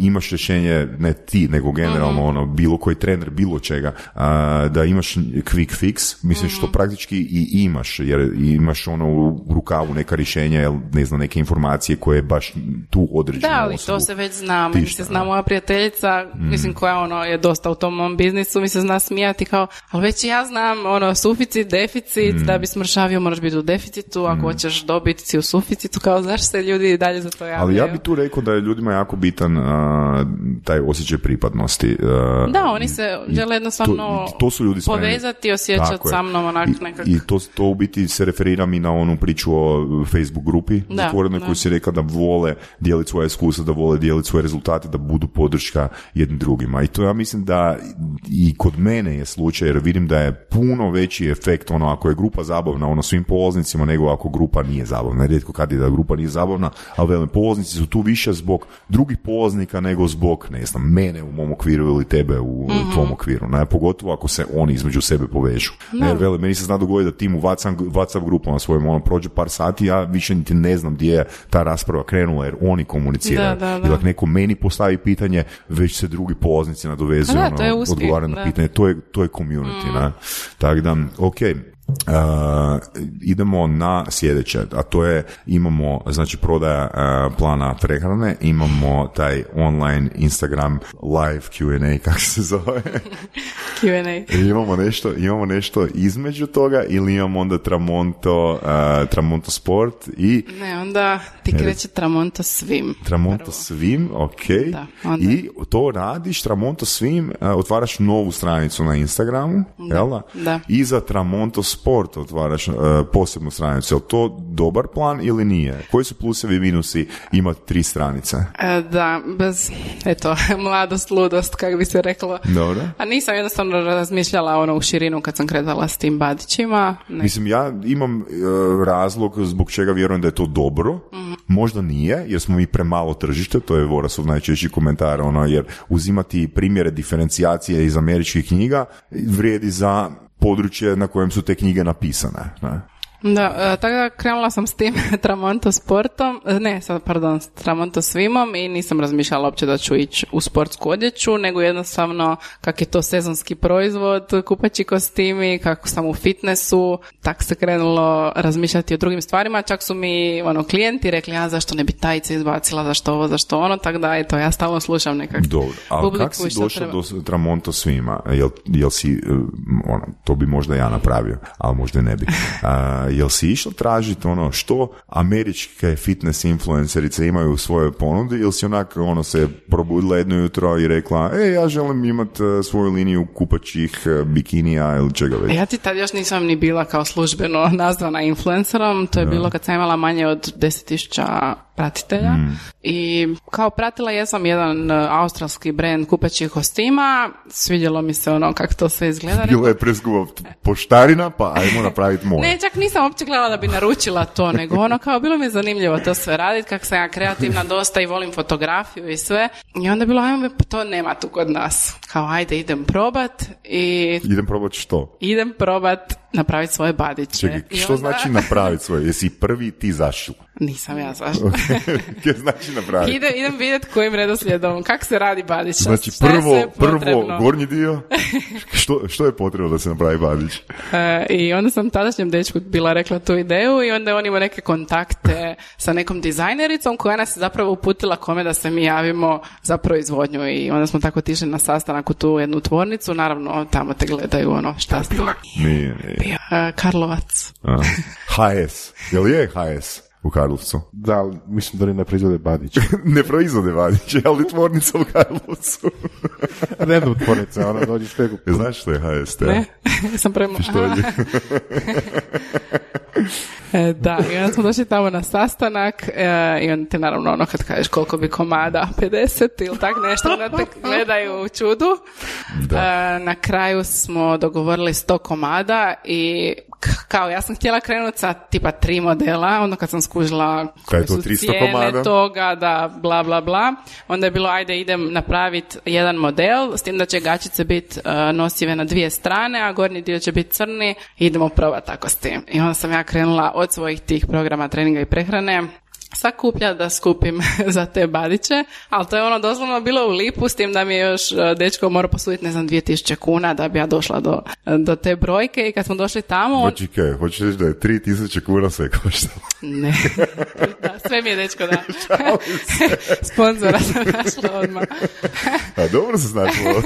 imaš rješenje, ne ti, nego generalno, Mhm. ono, bilo koji trener, bilo čega, a, da imaš quick fix, mislim Mhm. što praktički i imaš, jer imaš ono u rukavu neka rješenja, ne znam, neke informacije koje baš tu određenu Da, ali to se već zna. Tišta, se zna moja prijateljica, Mm. mislim koja ono je dosta u tom mom biznisu, mi se zna smijati kao, ali već ja znam ono suficit, deficit, Mm. da bi smršavio moraš biti u deficitu, ako hoćeš dobiti si u suficitu, kao zašto se ljudi dalje za to javljaju. Ali ja bi tu rekao da je ljudima jako bitan a, taj osjećaj pripadnosti. a, Da, oni se žele jednostavno to, to su ljudi povezati i osjećati je. sa mnom onak I- nekak. I to, to u biti se referiram i na onu priču o Facebook grupi Da, zatvorenoj da. koju si rekla da vole dijeliti svoje iskustva, da vole dijeliti svoje rezultate, da budu podrška jednim drugima. I to ja mislim da i kod mene je slučaj, jer vidim da je puno veći efekt ono ako je grupa zabavna ono svim polaznicima nego ako grupa nije zabavna. Rijetko kad je da grupa nije zabavna, ali velim, polaznici su tu više zbog drugih polaznika nego zbog, ne znam, mene u mom okviru ili tebe u Mhm. tvom okviru. Ne? Pogotovo ako se oni između sebe povežu. Ne, jer velim, meni se zna dogoditi da tim u WhatsApp, WhatsApp grupama svojim ono, prođe par sati, ja više niti ne znam gdje je ta rasprava krenula jer oni komuniciraju. Da, da, da. Ili ako neko meni postavi pitanje, već se drugi polaznici nadovezuju, ono, odgovaraju na pitanje. To je, to je community, ne? Tako da, ok. Uh, idemo na sljedeće, a to je imamo znači prodaja uh, plana prehrane, imamo taj online Instagram live Q&A kako se zove. Q&A. Imamo nešto, imamo nešto između toga ili imamo onda Tramonto, uh, Tramonto Sport i Ne, onda ti kreće Tramonto svim. Tramonto Prvo. svim, ok. Da, onda. I to radiš, Tramonto svim, uh, otvaraš novu stranicu na Instagramu, jel da? da. I za Tramonto Sport otvaraš uh, posebnu stranicu. Je li to dobar plan ili nije? Koji su plusevi i minusi imati tri stranice? E, Da, bez, eto, mladost, ludost, kako bi se reklo. Dobro. A nisam jednostavno razmišljala ono u širinu kad sam kretala s tim badićima. Ne. Mislim, ja imam e, razlog zbog čega vjerujem da je to dobro. Možda nije, jer smo mi premalo tržište, to je Vorasov najčešći komentar, ono, jer uzimati primjere diferencijacije iz američkih knjiga vrijedi za područje na kojem su te knjige napisane. Ne? Da, e, tako da krenula sam s tim Tramonto sportom, e, ne, sad, pardon, s Tramonto svimom i nisam razmišljala uopće da ću ići u sportsku odjeću, nego jednostavno kak je to sezonski proizvod, kupaći kostimi, kako sam u fitnessu, tak se krenulo razmišljati o drugim stvarima, čak su mi ono, klijenti rekli, a zašto ne bi tajice izbacila, zašto ovo, zašto ono, tako da, eto, ja stalno slušam nekak Dobro, ali publiku kako si došao treba. do Tramonto svima? Jel, jel si, e, ono, to bi možda ja napravio, ali možda ne bi. A, jel si išla tražiti ono što američke fitness influencerice imaju u svojoj ponudi ili si onak ono se probudila jedno jutro i rekla, e, ja želim imati e, svoju liniju kupačih e, bikinija ili čega već. Ja ti tad još nisam ni bila kao službeno nazvana influencerom, to je bilo kad sam imala manje od 10.000 pratitelja i kao pratila jesam jedan e, australski brand kupaćih kostima, svidjelo mi se ono kako to sve izgleda. Bila je preskupa poštarina, pa ajmo napraviti moj. Ne, čak nisam uopće gledala da bi naručila to, nego ono kao bilo mi je zanimljivo to sve raditi, kako sam ja kreativna dosta i volim fotografiju i sve. I onda je bilo, ajmo, pa to nema tu kod nas. Kao, ajde, idem probat i Idem probati što? idem probat napraviti svoje badiće. Čekaj, što onda- znači napraviti svoje? Jesi prvi ti zašla? Nisam ja zašto. Kaj znači napraviti? Ide, idem vidjeti kojim redoslijedom, kako se radi badić. Znači šta prvo, prvo gornji dio, što, što je potrebno da se napravi badić? E, I onda sam tadašnjem dečku bila rekla tu ideju i onda je on imao neke kontakte sa nekom dizajnericom koja nas je zapravo uputila kome da se mi javimo za proizvodnju i onda smo tako otišli na sastanak u tu jednu tvornicu, naravno tamo te gledaju ono šta ste. Nije, nije. E, Karlovac. A. HS. Jel je HS u Karlovcu? Da, mislim da oni ne proizvode badić. ne proizvode badiće, ali tvornica u Karlovcu. Random tvornica, ona dođeš teku. Jel Znaš što je HS? te? Ne, sam prema... Pištolji. E, da, i onda smo došli tamo na sastanak e, i onda te naravno ono kad kažeš koliko bi komada, 50 ili tak nešto, onda te gledaju u čudu. E, na kraju smo dogovorili 100 komada i kao ja sam htjela krenuti sa tipa tri modela, onda kad sam skužila koje su 300 cijene komada? toga, da bla bla bla, onda je bilo ajde idem napraviti jedan model, s tim da će gačice biti e, nosive na dvije strane, a gornji dio će biti crni, idemo probati tako s tim. I onda sam ja krenula od svojih tih programa treninga i prehrane, sakuplja da skupim za te badiće, ali to je ono doslovno bilo u lipu s tim da mi je još e, dečko morao posuditi ne znam 2000 kuna da bi ja došla do, do te brojke i kad smo došli tamo on... Znači, kaj, hoćeš reći da je 3000 kuna sve koštalo? Ne, da, sve mi je dečko da. Sponzora sam našla odmah. A dobro se značilo.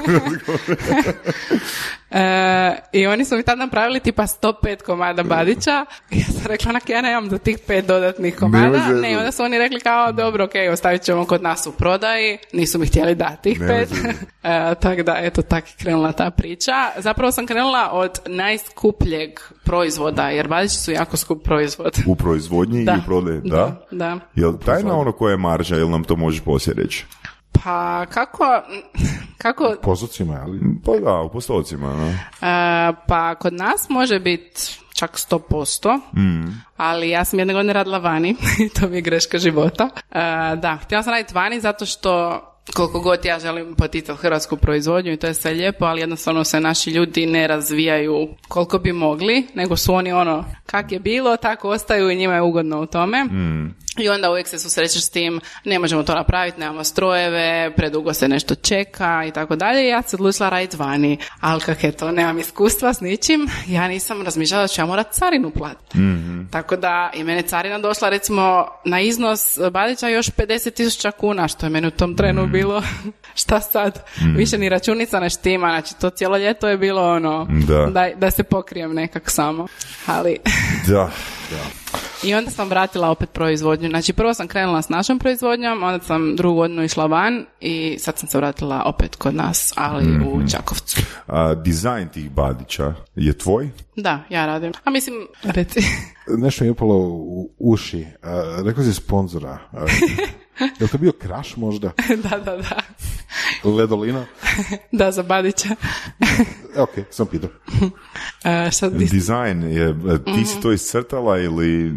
E, I oni su mi tad napravili tipa 105 komada badića. I ja sam rekla, onak, ja nemam za tih pet dodatnih komada. Ne, onda su oni rekli kao, dobro, ok, ostavit ćemo kod nas u prodaji. Nisu mi htjeli dati tih Nemoj pet. E, tako da, eto, tako je krenula ta priča. Zapravo sam krenula od najskupljeg proizvoda, jer badići su jako skup proizvod. U proizvodnji i Da, u prodaji, da? da, da. Jel tajna ono koja je marža, jel nam to možeš poslije reći? Pa, kako, kako Postocima, ali... Pa da, u postocima, no. E, pa kod nas može biti čak 100%, ali ja sam jedne godine radila vani, to mi je greška života. E, da, htjela sam raditi vani zato što koliko god ja želim poticati hrvatsku proizvodnju i to je sve lijepo, ali jednostavno se naši ljudi ne razvijaju koliko bi mogli, nego su oni ono, kak je bilo, tako ostaju i njima je ugodno u tome. I onda uvijek se susrećeš s tim, ne možemo to napraviti, nemamo strojeve, predugo se nešto čeka i tako dalje. I ja se odlučila raditi vani. Ali kak je to, nemam iskustva s ničim, ja nisam razmišljala da ću ja morat carinu platiti. Tako da je mene carina došla recimo na iznos Badića još 50 tisuća kuna, što je meni u tom trenu bilo, šta sad, više ni računica ne štima, znači to cijelo ljeto je bilo ono, Da. da, da se pokrijem nekak samo. Ali... Da. I onda sam vratila opet proizvodnju. Znači prvo sam krenula s našom proizvodnjom, onda sam drugu godinu išla van i sad sam se vratila opet kod nas, ali u Čakovcu. A, dizajn tih badića je tvoj? Da, ja radim. A mislim, reci. Nešto mi je upalo u uši. A, rekao si sponzora. Je li to bio Kraš možda? da, da, da. Ledolina? Da, za Badića. E, ok, sam pitao. E, šta bi- Dizajn je, ti si to iscrtala ili...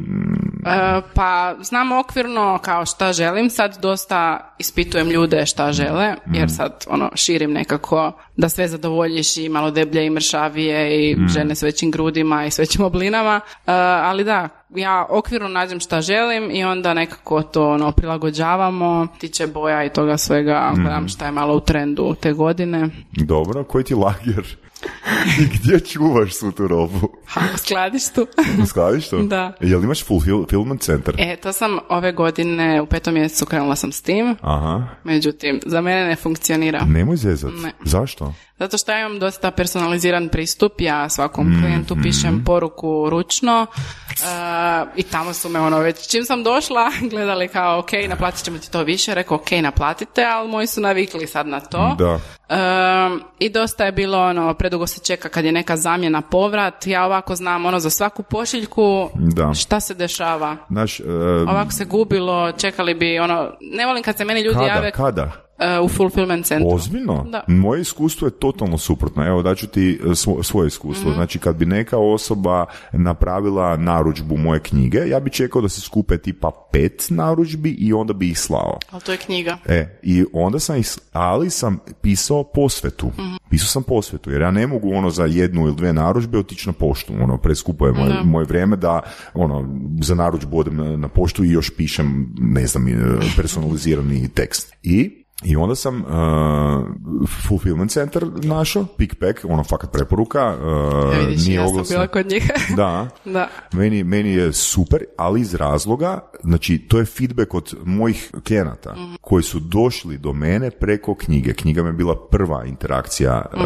mm, E, pa znam okvirno kao šta želim, sad dosta ispitujem ljude šta žele, jer sad ono širim nekako da sve zadovoljiš i malo deblje i mršavije i žene s većim grudima i s većim oblinama, E, ali da, ja okvirno nađem šta želim i onda nekako to ono prilagođavamo, tiče boja i toga svega, gledam šta je malo u trendu te godine. Dobro, koji ti lager? I gdje čuvaš svu tu robu? Ha, u skladištu. U skladištu? Da. Jel imaš fulfillment center? E, to sam ove godine u petom mjesecu krenula sam s tim, Aha. međutim, za mene ne funkcionira. Nemoj zezat. Ne. Zašto? Zato što ja imam dosta personaliziran pristup, ja svakom klijentu pišem poruku ručno uh, i tamo su me ono već čim sam došla gledali kao ok, naplatit ćemo ti to više, rekao ok, naplatite, ali moji su navikli sad na to. Da. Um, I dosta je bilo ono, predugo se čeka kad je neka zamjena povrat, ja ovako znam ono za svaku pošiljku Da. šta se dešava. Znaš, e, Ovako se gubilo, čekali bi ono, ne volim kad se meni ljudi kada, jave kada? U fulfillment centru. Ozbiljno? Da. Moje iskustvo je totalno suprotno. Evo, daću ti e, svo- svoje iskustvo. Znači, kad bi neka osoba napravila narudžbu moje knjige, ja bi čekao da se skupe tipa pet narudžbi i onda bi ih slao. Ali to je knjiga. E, i onda sam, ih, ali sam pisao posvetu. Pisao sam posvetu, jer ja ne mogu ono za jednu ili dve narudžbe otići na poštu. Ono, preskupo je moje, moje vrijeme da ono, za narudžbu odem na, na poštu i još pišem, ne znam, e, personalizirani tekst. I i onda sam uh, fulfillment center našao, pickpack, ono fakat preporuka, uh, Ja vidiš, nije ja sam bila kod njih. Da, Da. meni, meni je super, ali iz razloga, znači to je feedback od mojih klijenata koji su došli do mene preko knjige. Knjiga mi je bila prva interakcija e,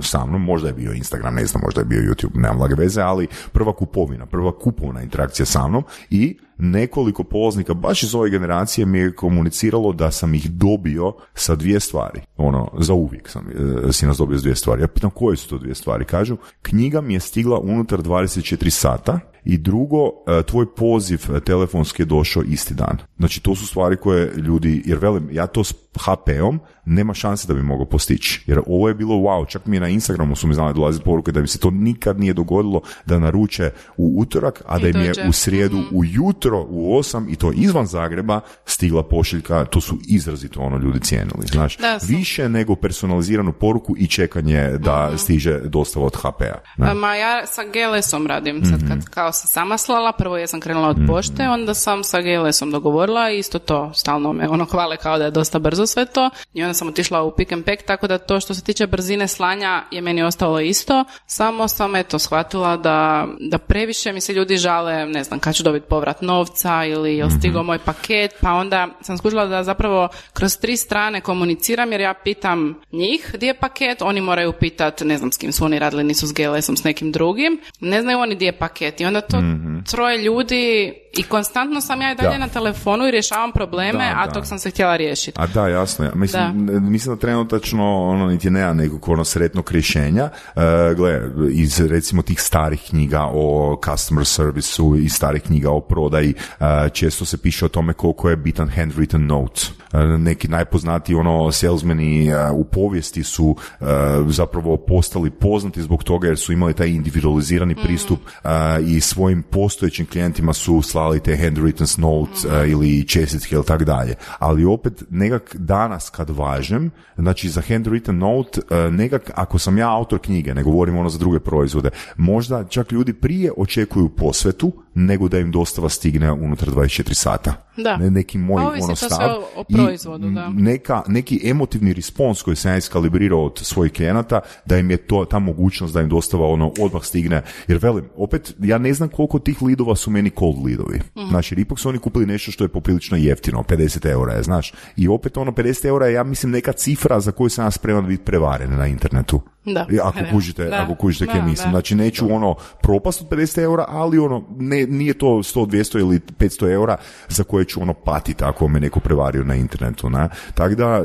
sa mnom, možda je bio Instagram, ne znam, možda je bio YouTube, nemam lage veze, ali prva kupovina, prva kupovna interakcija sa mnom i nekoliko polaznika baš iz ove generacije mi je komuniciralo da sam ih dobio sa dvije stvari. Ono, za uvijek sam e, si nas dobio s dvije stvari. Ja pitam koje su to dvije stvari. Kažu, knjiga mi je stigla unutar 24 sata i drugo, e, tvoj poziv e, telefonski je došao isti dan. Znači, to su stvari koje ljudi, jer velim, ja to s HP-om nema šanse da bi mogao postići. Jer ovo je bilo wow, čak mi na Instagramu su mi znali dolaziti poruke da mi se to nikad nije dogodilo da naruče u utorak, a da im je u srijedu ujutro u 8 i to izvan Zagreba stigla pošiljka, to su izrazito ono ljudi cijenili. Znaš, Da, sam- više nego personaliziranu poruku i čekanje da Mhm. stiže dostava od HP-a. Ne? Ma ja sa GLS-om radim, sad kad kao sam sama slala, prvo ja sam krenula od pošte, onda sam sa GLS-om dogovorila i isto to, stalno me ono hvale kao da je dosta brzo sve to. I onda sam otišla u pick and pack, tako da to što se tiče brzine slanja je meni ostalo isto, samo sam eto shvatila da, da previše mi se ljudi žale, ne znam, kad ću dobiti povrat novca ili jel stigao moj paket, pa onda sam skužila da zapravo kroz tri strane komuniciram jer ja pitam njih gdje je paket, oni moraju pitat, ne znam s kim su oni radili, nisu s GLS-om, s nekim drugim, ne znaju oni gdje je paket. I onda to troje ljudi i konstantno sam ja i dalje Da. na telefonu i rješavam probleme, Da, a da. tog sam se htjela riješiti. A da, jasno. Ja. Mislim, Da. mislim da trenutačno ono niti nema nekog ono sretnog rješenja. E, gle, iz recimo tih starih knjiga o customer servisu i starih knjiga o prodaji, e, često se piše o tome koliko je bitan handwritten note. E, neki najpoznatiji ono salesmeni e, u povijesti su e, zapravo postali poznati zbog toga jer su imali taj individualizirani pristup e, i svojim postojećim klijentima su slali te handwritten notes e, ili čestitke ili tak dalje. Ali opet nekak danas kad važem, znači za handwritten note, e, nekak ako sam ja autor knjige, ne govorim ono za druge proizvode, možda čak ljudi prije očekuju posvetu nego da im dostava stigne unutar 24 sata. Da. Ne, neki moj Pa ovisi ono stav. o- o I, proizvodu, da. Neka, neki emotivni respons koji sam ja iskalibrirao od svojih klijenata, da im je to, ta mogućnost da im dostava ono odmah stigne. Jer velim, opet, ja ne znam koliko tih lidova su meni cold lidovi. Mhm. Znači, jer ipak su oni kupili nešto što je poprilično jeftino, 50 eura je, znaš. I opet ono 50 eura je, ja mislim, neka cifra za koju sam ja spreman biti prevaren na internetu. Da. I Ako Da. kužite, Da. ako kužite Da, mislim. Znači, neću ono propast od 50 eura, ali ono, ne, nije to 100, 200 ili 500 eura za koje ću ono patiti ako me neko prevario na internetu. Ne? Tako da, e,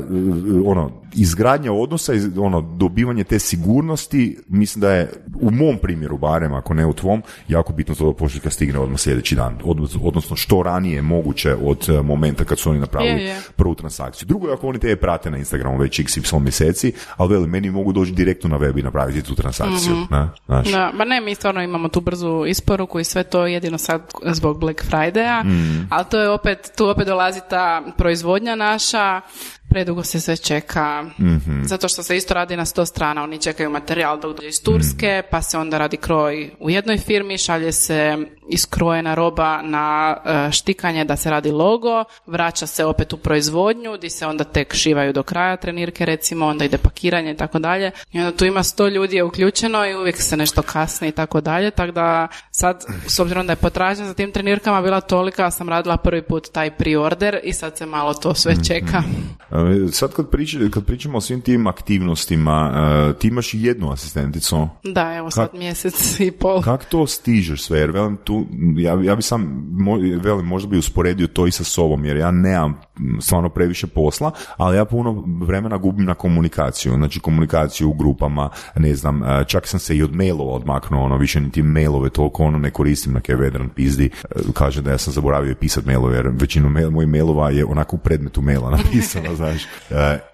ono, izgradnja odnosa, ono, dobivanje te sigurnosti, mislim da je, u mom primjeru barem, ako ne u tvom, jako bitno to da pošiljka stigne odmah sljedeći dan. Odnos- Odnosno, što ranije moguće od e, momenta kad su oni napravili Je, je. prvu transakciju. Drugo je ako oni te prate na Instagramu već xy mjeseci, ali veli, meni mogu doći direktno na web i napraviti tu transakciju. ne? Znaš? Da, ba ne, mi stvarno imamo tu brzu isporuku i sve to jedino sad zbog Black Friday-a, ali to je opet, tu opet dolazi ta proizvodnja naša, predugo se sve čeka, zato što se isto radi na sto strana, oni čekaju materijal dok dođe iz Turske, pa se onda radi kroj u jednoj firmi, šalje se iskrojena roba na e, štikanje da se radi logo, vraća se opet u proizvodnju, di se onda tek šivaju do kraja trenirke recimo, onda ide pakiranje i tako dalje. I onda tu ima sto ljudi je uključeno i uvijek se nešto kasni i tako dalje, tako da sad, s obzirom da je potražnja za tim trenirkama bila tolika, sam radila prvi put taj pre-order i sad se malo to sve čeka. E, Sad kad, priča, kad pričamo o svim tim aktivnostima, e, ti imaš jednu asistenticu. Da, evo sad mjesec i pol. Kako to stižeš sve? Jer velim tu, ja, ja bi sam, mo- velim, možda bi usporedio to i sa sobom, jer ja nemam stvarno previše posla, ali ja puno vremena gubim na komunikaciju, znači komunikaciju u grupama, ne znam, e, čak sam se i od mailova odmaknuo, ono, više niti mailove toliko ono ne koristim na kaj vedran pizdi, e, kaže da ja sam zaboravio pisat mailove, jer većinu mail, mojih mailova je onako u predmetu maila napisano, znaš.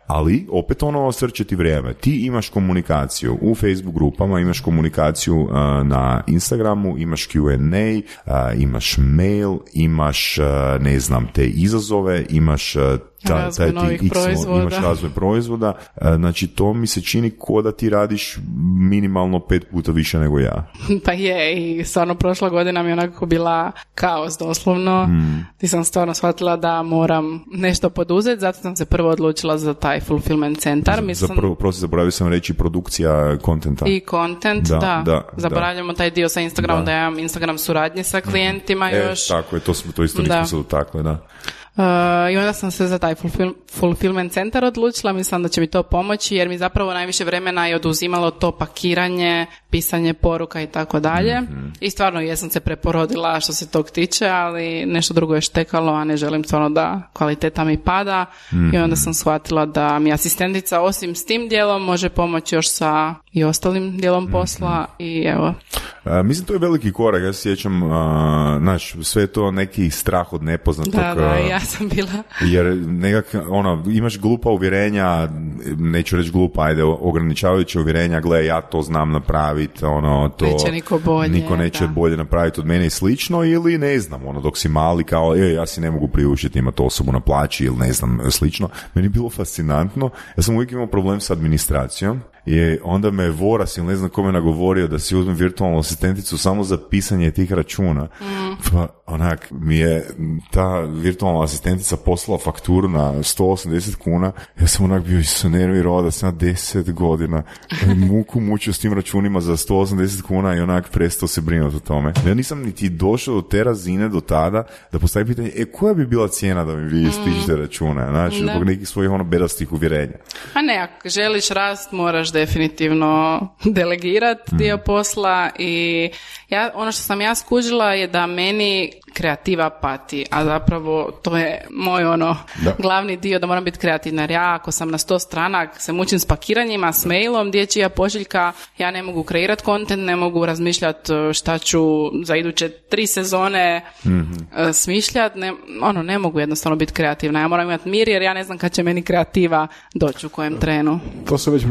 Ali opet ono srče ti vrijeme. Ti imaš komunikaciju u Facebook grupama, imaš komunikaciju uh, na Instagramu, imaš Q&A, uh, imaš mail, imaš uh, ne znam te izazove, imaš uh, ta- Razvoj taj novih X- proizvoda. imaš razvoj proizvoda. Znači to mi se čini ko da ti radiš minimalno pet puta više nego ja. Pa je, i stvarno prošla godina mi je onako bila kaos doslovno. Ti sam stvarno shvatila da moram nešto poduzeti, zato sam se prvo odlučila za taj fulfillment centar. Mislim, Zapravo, prosto zaboravio sam reći produkcija kontenta. I content, Da, da. da, Zaboravljamo taj dio sa Instagramom, Da. da, ja imam Instagram suradnje sa klijentima E, još. tako je, to, smo, to isto nismo se dotakli, da. Uh, I onda sam se za taj fulfill, fulfillment centar odlučila, mislim da će mi to pomoći jer mi zapravo najviše vremena je oduzimalo to pakiranje, pisanje poruka i tako dalje. I stvarno jesam se preporodila što se tog tiče, ali nešto drugo je štekalo, a ne želim stvarno da kvaliteta mi pada. I onda sam shvatila da mi asistentica osim s tim dijelom može pomoći još sa i ostalim dijelom posla i evo. A, mislim, to je veliki korak, ja se sjećam, a, znaš, sve je to neki strah od nepoznatog. Da, da, ja sam bila Jer nekak, ono, imaš glupa uvjerenja, neću reći glupa, ajde, ograničavajuća uvjerenja, gle, ja to znam napraviti, ono, to... Neće niko bolje, Niko neće da. bolje napraviti od mene i slično, ili ne znam, ono, dok si mali, kao, e, ja si ne mogu priuštiti imati osobu na plaći, ili ne znam, slično. Meni je bilo fascinantno, ja sam uvijek imao problem s administracijom, i onda me Voras ili ne znam kome nagovorio da si uzmem virtualnu asistenticu samo za pisanje tih računa. Pa onak mi je ta virtualna asistentica poslala fakturu na 180 kuna. Ja sam onak bio se nervirao da sam na 10 godina muku mučio s tim računima za 180 kuna i onak prestao se brinuti o tome. Ja nisam niti došao do te razine do tada da postavim pitanje, e koja bi bila cijena da mi vi ispišete račune? Znači, Da. zbog nekih svojih ono bedastih uvjerenja. A ne, ako želiš rast, moraš definitivno delegirat dio posla i ja, ono što sam ja skužila je da meni kreativa pati, a zapravo to je moj ono Da. glavni dio da moram biti kreativna. Jer ja ako sam na sto strana se mučim s pakiranjima, s mailom, dječja pošiljka, ja ne mogu kreirat kontent, ne mogu razmišljati šta ću za iduće tri sezone e, smišljat, ne, ono, ne mogu jednostavno biti kreativna. Ja moram imati mir jer ja ne znam kad će meni kreativa doći u kojem trenu. To se već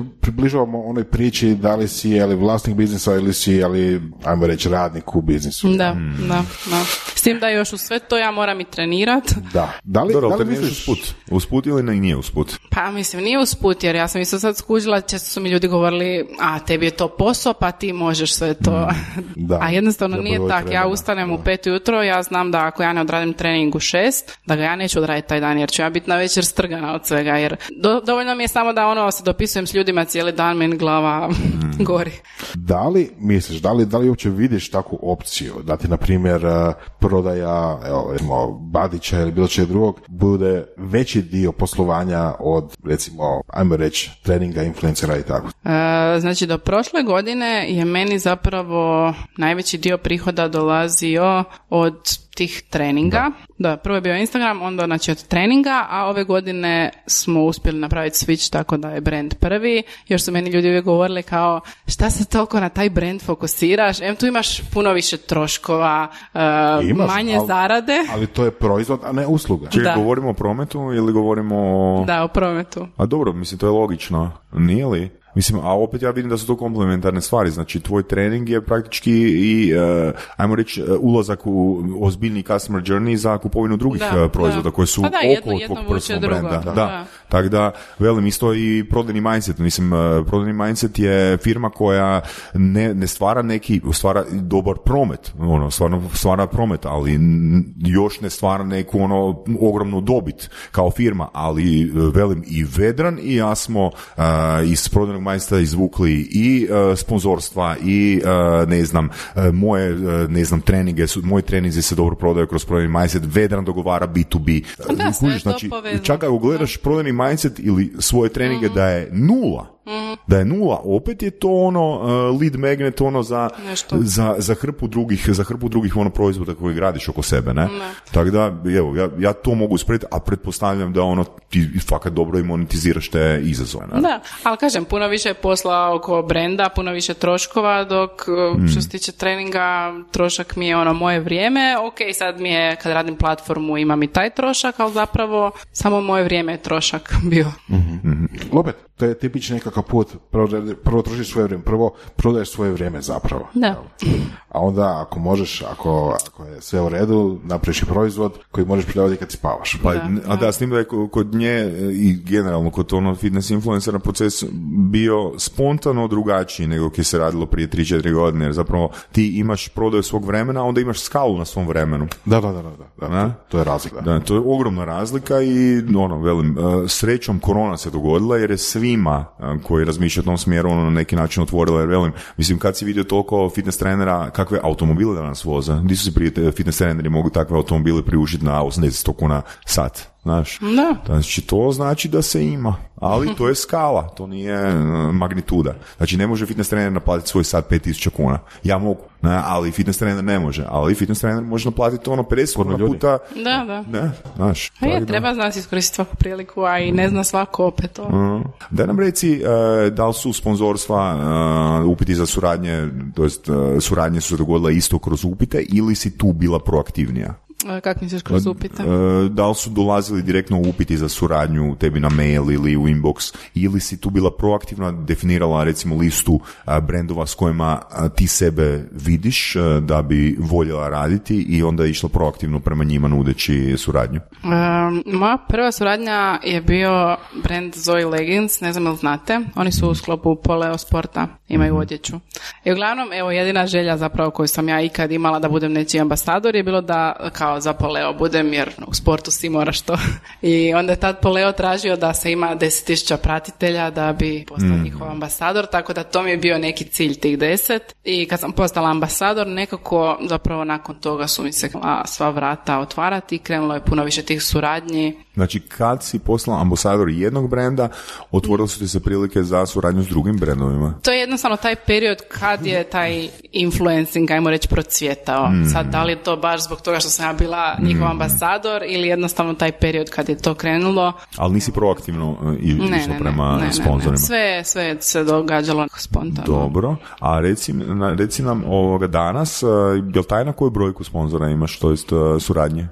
približavamo onoj priči da li si je li vlasnik biznisa ili si ali ajmo reći radnik u biznisu. Da, da, da. S tim da još u sve to ja moram i trenirat. Da. Da li, Dobro, da li misliš... usput? Usput ili ne, nije usput? Pa mislim, nije usput, jer ja sam isto sad skužila, često su mi ljudi govorili, a tebi je to posao, pa ti možeš sve to. da. a jednostavno Treba nije tako. Ja ustanem u pet ujutro, ja znam da ako ja ne odradim trening u šest, da ga ja neću odraditi taj dan, jer ću ja biti na večer strgana od svega, jer do- dovoljno mi je samo da ono se dopisujem s ljudima cijeli dan, meni glava gori. Da li misliš, da li, da li uopće vidiš takvu opciju, da ti, na primjer, eh, prodaja, evo, recimo, Badića ili bilo čega drugog, bude veći dio poslovanja od, recimo, ajmo reći, treninga, influencera i tako? E, znači, do prošle godine je meni zapravo najveći dio prihoda dolazio od tih treninga. Da. prvo je bio Instagram, onda znači od treninga, a ove godine smo uspjeli napraviti switch tako da je brand prvi. Još su meni ljudi uvijek govorili kao šta se toliko na taj brand fokusiraš? Em tu imaš puno više troškova, e, Imaš, manje ali- zarade. Ali to je proizvod, a ne usluga. Čekaj, Da. govorimo o prometu ili govorimo o... Da, o prometu. A dobro, mislim, to je logično. Nije li? Mislim, a opet ja vidim da su to komplementarne stvari. Znači, tvoj trening je praktički i, e, ajmo reći, e, ulazak u ozbiljni customer journey za kupovinu drugih Da, e, proizvoda da. koji su Pa da, okolo jedno tvog vuče personal brenda. da. Da. Da. Tako da, velim, isto i prodajni mindset. Mislim, prodajni mindset je firma koja ne, ne stvara neki, stvara dobar promet, ono, stvarno stvara promet, ali još ne stvara neku ono ogromnu dobit kao firma, ali velim i Vedran i ja smo e, iz prodajnog mindseta izvukli i e, sponzorstva i e, ne znam, e, moje ne znam, treninge, su, moji treninzi se dobro prodaju kroz prodajni mindset, Vedran dogovara B2B. Da, Kužiš, znači, čak ako gledaš prodajni mindset ili svoje treninge Mhm. da je nula, da je nula, opet je to ono uh, lead magnet ono za, za, za hrpu drugih, za hrpu drugih ono proizvoda koji gradiš oko sebe, ne? Tako da, evo, ja, ja to mogu usporediti, a pretpostavljam da ono ti fakat dobro i monetiziraš te izazove, ne? Da, ali kažem, puno više je posla oko brenda, puno više troškova, dok uh, što se tiče treninga, trošak mi je ono moje vrijeme. Ok, sad mi je, kad radim platformu, imam i taj trošak, ali zapravo samo moje vrijeme je trošak bio. Opet, to je tipični nekakav put, prvo, prvo trošiš svoje vrijeme, prvo prodaješ svoje vrijeme zapravo. Da. A onda ako možeš, ako, ako je sve u redu, napraviš i proizvod koji možeš prodavati kad spavaš. Pa, Da, a da, s tim da je ko- kod nje i generalno kod ono fitness influencera proces bio spontano drugačiji nego ki se radilo prije 3-4 godine, jer zapravo ti imaš prodaju svog vremena, onda imaš skalu na svom vremenu. Da, da, da, da, da, da, Ne? to, to je razlika. Da, to je ogromna razlika i ono, velim, e, srećom korona se dogodila jer je svima e, koji razmišljaju u tom smjeru ono, na neki način otvorila, jer velim, mislim kad si vidio toliko fitness trenera, kakve automobile danas voze, gdje su si prije fitness treneri mogu takve automobile priuštiti na 80 kuna sat, znaš? Da. Znači, to znači da se ima, ali to je skala, to nije e, magnituda. Znači, ne može fitness trener naplatiti svoj sat 5000 kuna. Ja mogu, ne, ali fitness trener ne može. Ali fitness trener može naplatiti ono 50 kuna ljudi. puta Da, da. ne, znaš. A je, treba znati iskoristiti svaku priliku, a i ne zna svako opet to. Mhm. Da nam reci e, da li su sponzorstva e, upiti za suradnje, to jest suradnje su se dogodile isto kroz upite ili si tu bila proaktivnija? E, Kak misliš kroz upite? E, da li su dolazili direktno upiti za suradnju tebi na mail ili u inbox ili si tu bila proaktivna, definirala recimo listu a, brendova s kojima a, ti sebe vidiš da bi voljela raditi i onda išla proaktivno prema njima nudeći suradnju? Moja prva suradnja je bio brand Zoe Leggings, ne znam jel znate, oni su u sklopu Poleo sporta, imaju odjeću. I uglavnom, evo, jedina želja zapravo koju sam ja ikad imala da budem nečiji ambasador je bilo da kao za Poleo budem, jer u sportu si moraš to. I onda je tad Poleo tražio da se ima 10.000 pratitelja da bi postao njihov ambasador, tako da to mi je bio neki cilj tih 10. I kad sam postala ambasador, nekako zapravo nakon toga su mi se sva vrata otvarati, krenulo je puno više tih suradnji. Znači, kad si poslala ambasador jednog brenda, otvorile su ti se prilike za suradnju s drugim brendovima. To je jednostavno taj period kad je taj influencing, ajmo reći, procvjetao. Sad, da li je to baš zbog toga što sam ja bila njihov ambasador ili jednostavno taj period kad je to krenulo. Ali nisi proaktivno e, išla prema ne, ne, ne, sponzorima. ne. Sve, sve se događalo spontano. Dobro, a reci, reci nam ovoga danas, e, jel tajna koju brojku sponzora imaš, to jest e, suradnje?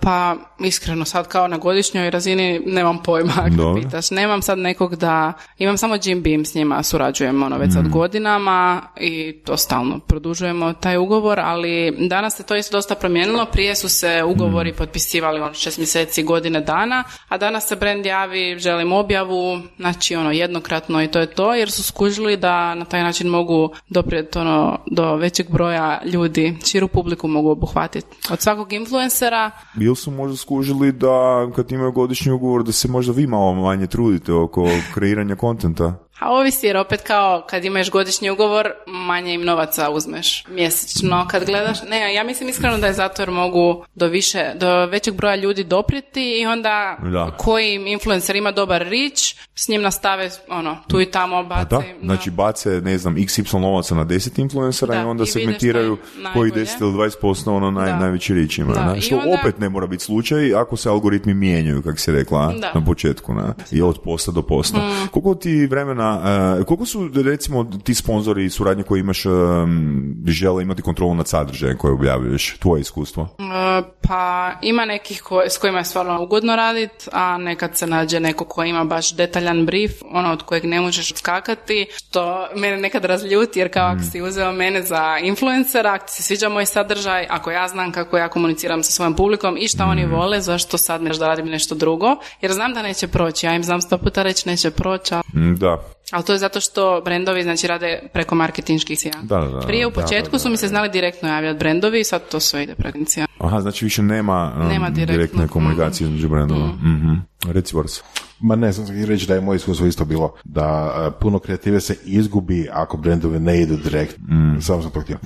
Pa iskreno sad kao na godišnjoj razini nemam pojma ako pitaš. Nemam sad nekog da, imam samo Jim Beam s njima surađujemo ono već Mm. sad godinama i to stalno produžujemo taj ugovor, ali danas se to isto dosta promijenilo. Prije su se ugovori Mm. potpisivali ono šest mjeseci, godine dana, a danas se brand javi, želim objavu, znači ono jednokratno i to je to, jer su skužili da na taj način mogu doprijeti ono do većeg broja ljudi, širu publiku mogu obuhvatiti. Od svakog influencera Ili su možda skužili da kad imaju godišnji ugovor da se možda vi malo manje trudite oko kreiranja kontenta? A ovisi jer opet kao kad imaš godišnji ugovor manje im novaca uzmeš mjesečno kad gledaš. Ne, ja mislim iskreno da je zato jer mogu do više, do većeg broja ljudi doprijeti i onda Da. koji influencer ima dobar rič, s njim nastave ono, tu i tamo A baci. da, znači bace, ne znam, xy novaca na 10 influencera Da, i onda i segmentiraju koji najbolje. 10 ili 20% ono naj, Da. najveći rič ima. Da, Što onda- opet ne mora biti slučaj ako se algoritmi mijenjaju, kako si rekla, a? Da. na početku, ne? i od posta do posta. Mm. Koliko ti vremena, e, koliko su recimo ti sponzori i suradnje koje imaš em, žele imati kontrolu nad sadržajem koje objavljuješ, tvoje iskustvo? E, Pa ima nekih ko, s kojima je stvarno ugodno radit, a nekad se nađe neko ko ima baš detaljan brief, ono od kojeg ne možeš skakati, što mene nekad razljuti jer kao ako si uzeo mene za influencera, ako ti se sviđa moj sadržaj, ako ja znam kako ja komuniciram sa svojom publikom i šta oni vole, zašto sad neš da radim nešto drugo, jer znam da neće proći, ja im znam sto puta reći neće proći, ali Mm, Da, ali to je zato što brendovi znači rade preko marketinških sija. Da, da, da. Prije u Da, početku su mi se znali direktno javljati brendovi, sad to sve ide preko. Aha, znači više nema, em, Nema direktne komunikacije između brendova. Mhm. Reci Boris. Ma ne, sam htio reći da je moje iskustvo isto bilo da e, puno kreative se izgubi ako brendovi ne idu direkt. Samo sam to htio.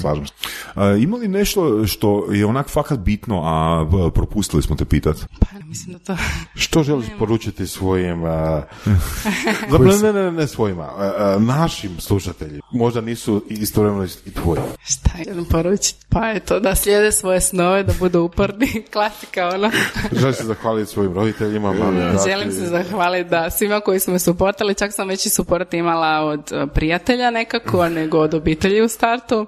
Slažem se. A, ima li nešto što je onak fakat bitno, a b- propustili smo te pitat? Pa mislim da to... Što želiš poručiti svojim, uh, zapravo ne, ne, ne svojima, uh, uh, našim slušateljima, možda nisu istovremeno i tvoji. Šta jedem poručiti? Pa je to da slijede svoje snove, da budu uporni. Klasika, ono. Želim se zahvaliti svojim roditeljima, mami, tati. Želim se zahvaliti da svima koji su me suportali, čak sam već i suport imala od e, prijatelja nekako, nego od obitelji u startu.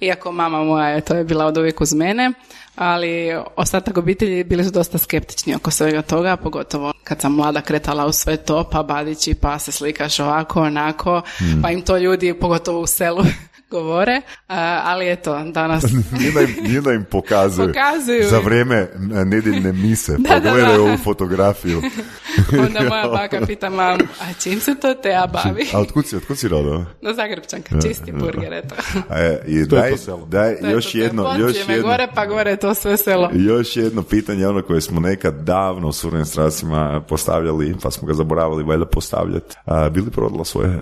Iako mama moja je, to je bila od uvijek uz mene, ali ostatak obitelji bili su dosta skeptični oko svega toga, pogotovo kad sam mlada kretala u sve to, pa badići, pa se slikaš ovako, onako, pa im to ljudi, pogotovo u selu, govore, A, ali eto, danas Nije da im, nije da im pokazuju. Pokazuju. Za vrijeme nedjeljne mise. Da, da, Pogledaju da. ovu fotografiju. onda moja baka pita mamu, a čim se to Teja bavi? A otkud si, otkud si rodila? No Zagrebčanka, čisti burger, eto. E, i To je daj, to selo. daj To je još to, to je jedno, još jedno, gore, pa gore to sve selo. još jedno pitanje, ono koje smo nekad davno u surnim strasima postavljali, pa smo ga zaboravili valjda postavljati. A, bili prodala svoje e,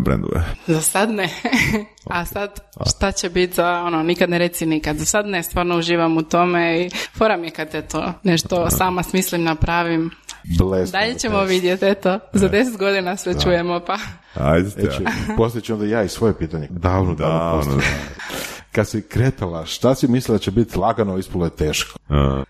brendove? Za sad ne. A sad šta će biti za ono, nikad ne reci nikad. Za sad ne, stvarno uživam u tome i fora mi je kad eto, nešto sama smislim, napravim. Bless Dalje ćemo vidjeti, eto. Za deset godina sve čujemo, pa... Ajde, E, ću onda ja i svoje pitanje. Davno, davno, Davno. Kad si kretala, šta si mislila da će biti lagano, ispalo je teško?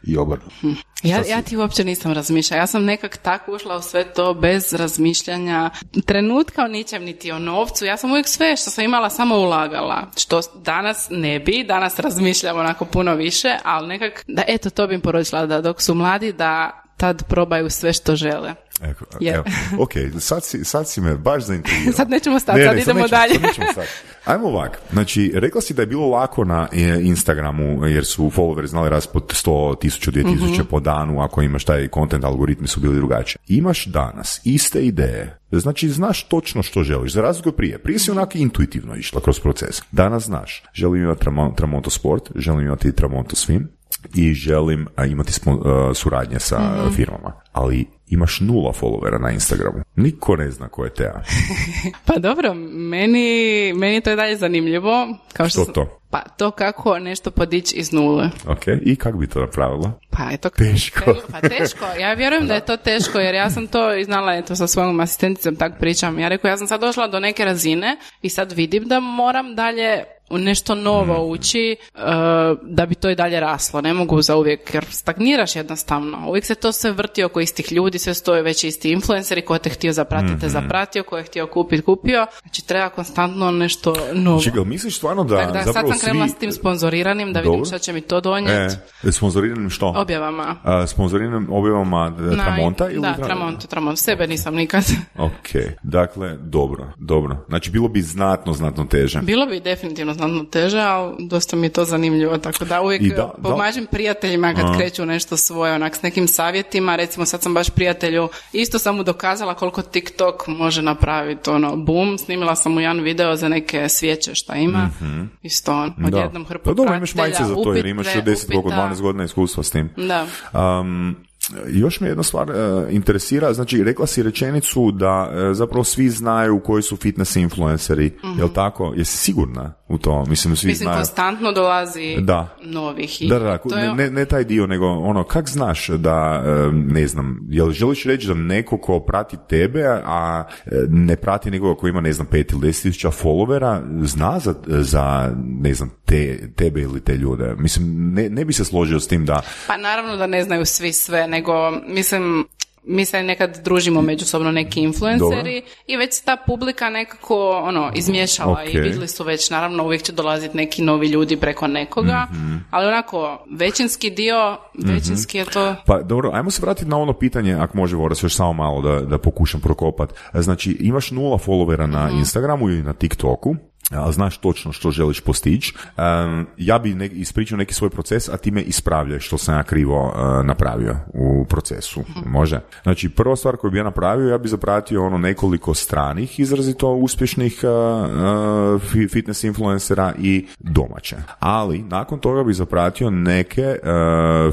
I obrnuto. Ja, ja ti uopće nisam razmišljala. Ja sam nekak tako ušla u sve to bez razmišljanja trenutka o ničem, niti o novcu. Ja sam uvijek sve što sam imala samo ulagala. Što danas ne bi, danas razmišljam onako puno više, ali nekak, da eto to bi im poručila da dok su mladi da tad probaju sve što žele. Eko, evo, ok, sad si, sad si me baš zaintrigirao. Sad nećemo stati, sad idemo nećemo, dalje. sad nećemo stati. Ajmo ovak, znači, rekla si da je bilo lako na e, Instagramu, jer su followeri znali rast po 100, 1000, 2000 Mhm. po danu, ako imaš taj content, algoritmi su bili drugačiji. Imaš danas iste ideje, znači znaš točno što želiš, za razliku prije. Prije si onako intuitivno išla kroz proces. Danas znaš, želim imati Tramo- Tramonto Sport, želim imati Tramonto Swim i želim imati spon- a, suradnje sa Mhm. firmama. Ali imaš nula followera na Instagramu. Niko ne zna ko je Teja. Pa dobro, meni, meni to je dalje zanimljivo. Kao što Što sam- to? Pa to kako nešto podići iz nule. Ok, i kako bi to napravila? Pa eto, Teško. Pa teško. Ja vjerujem da je to teško jer ja sam to i znala eto sa svojom asistenticom tak pričam. Ja rekao ja sam sad došla do neke razine i sad vidim da moram dalje nešto novo Mhm. ući uh, da bi to i dalje raslo. Ne mogu za uvijek, jer stagniraš jednostavno. Uvijek se to sve vrti oko istih ljudi, sve stoje već isti influenceri, ko te htio zapratiti, Mhm. te zapratio, ko je htio kupiti, kupio. Znači treba konstantno nešto novo. Čekaj, misliš stvarno da, Tako da sad zapravo sam krenula svi... s tim sponzoriranim, da vidim šta će mi to donijeti. E, sponzoriranim što? Objavama. A, sponzoriranim objavama e, Na- Tramonta? Ili Da, Tra- Tramonta, Tramonta. Sebe nisam nikad. Ok, dakle, dobro, dobro. Znači, bilo bi znatno, znatno teže. Bilo bi definitivno znatno teže, ali dosta mi je to zanimljivo, tako da uvijek I da- da- pomažem prijateljima kad kreću nešto svoje, onak s nekim savjetima, recimo sad sam baš prijatelju, isto sam mu dokazala koliko TikTok može napraviti, ono, bum, snimila sam mu jedan video za neke svijeće šta ima, isto on, odjednom hrpu Pa dobro, imaš majice za to, jer imaš 10, koliko, upita. 12 godina iskustva s tim. Da. Um, još me jedna stvar e, interesira, znači rekla si rečenicu da e, zapravo svi znaju koji su fitness influenceri, jel tako? Jesi sigurna u to? Mislim, svi. Mislim, znaju. konstantno dolazi Da. novih. I Da, da, da, to je- ne, ne, ne taj dio, nego ono, kak znaš da, e, ne znam, jel želiš reći da neko ko prati tebe, a ne prati nekoga ko ima, ne znam, pet ili deset tisuća followera, zna za, za ne znam, te, tebe ili te ljude? Mislim, ne, ne bi se složio s tim da, Pa naravno da ne znaju svi sve, nego mislim mi se nekad družimo međusobno neki influenceri i već se ta publika nekako ono izmiješala i Ok. vidjeli su već naravno uvijek će dolaziti neki novi ljudi preko nekoga, Mhm. ali onako većinski dio, većinski je to Pa dobro, ajmo se vratiti na ono pitanje, ako može Voras još samo malo da, da pokušam prokopat. Znači, imaš nula followera na Mhm. Instagramu ili na TikToku, znaš točno što želiš postići. Ja bi ne, ispričao neki svoj proces, a ti me ispravljaj što sam ja krivo e, napravio u procesu. Mhm. Može? Znači, prva stvar koju bi ja napravio, ja bi zapratio ono nekoliko stranih, izrazito uspješnih e, e, fi- fitness influencera i domaće. Ali, nakon toga bi zapratio neke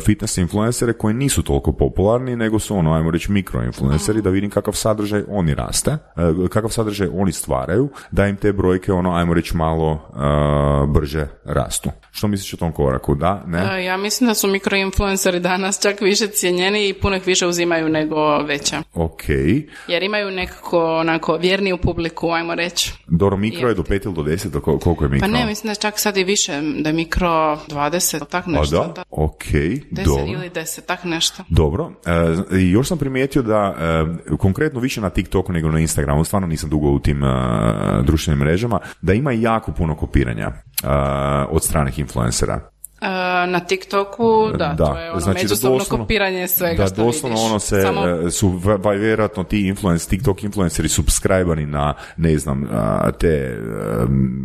fitness influencere koji nisu toliko popularni, nego su ono, ajmo reći, mikroinfluenceri, da vidim kakav sadržaj oni raste, kakav sadržaj oni stvaraju, da im te brojke, ono, ajmo reći, malo e, brže rastu. Što misliš o tom koraku? Da? Ne? E, Ja mislim da su mikroinfluenceri danas čak više cijenjeni i puno ih više uzimaju nego veće. Ok. Jer imaju nekako onako vjerniju publiku, ajmo reći. Dobro, mikro je do 5 ili do 10, do kol- koliko je mikro? Pa ne, mislim da čak sad i više, da je mikro 20, tak A nešto. da? da. Ok, 10 dobro. ili 10, tak nešto. Dobro, e, i još sam primijetio da e, konkretno više na TikToku nego na Instagramu, stvarno nisam dugo u tim e, društvenim mrežama, da ima jako puno kopiranja e, od stranih influencera. E, na TikToku, da, Da, to je ono znači da međusobno doslovno- kopiranje svega Da, što doslovno vidiš. ono se, Samo, e, su vjerojatno ti influence, TikTok influenceri subscribani na, ne znam, te e,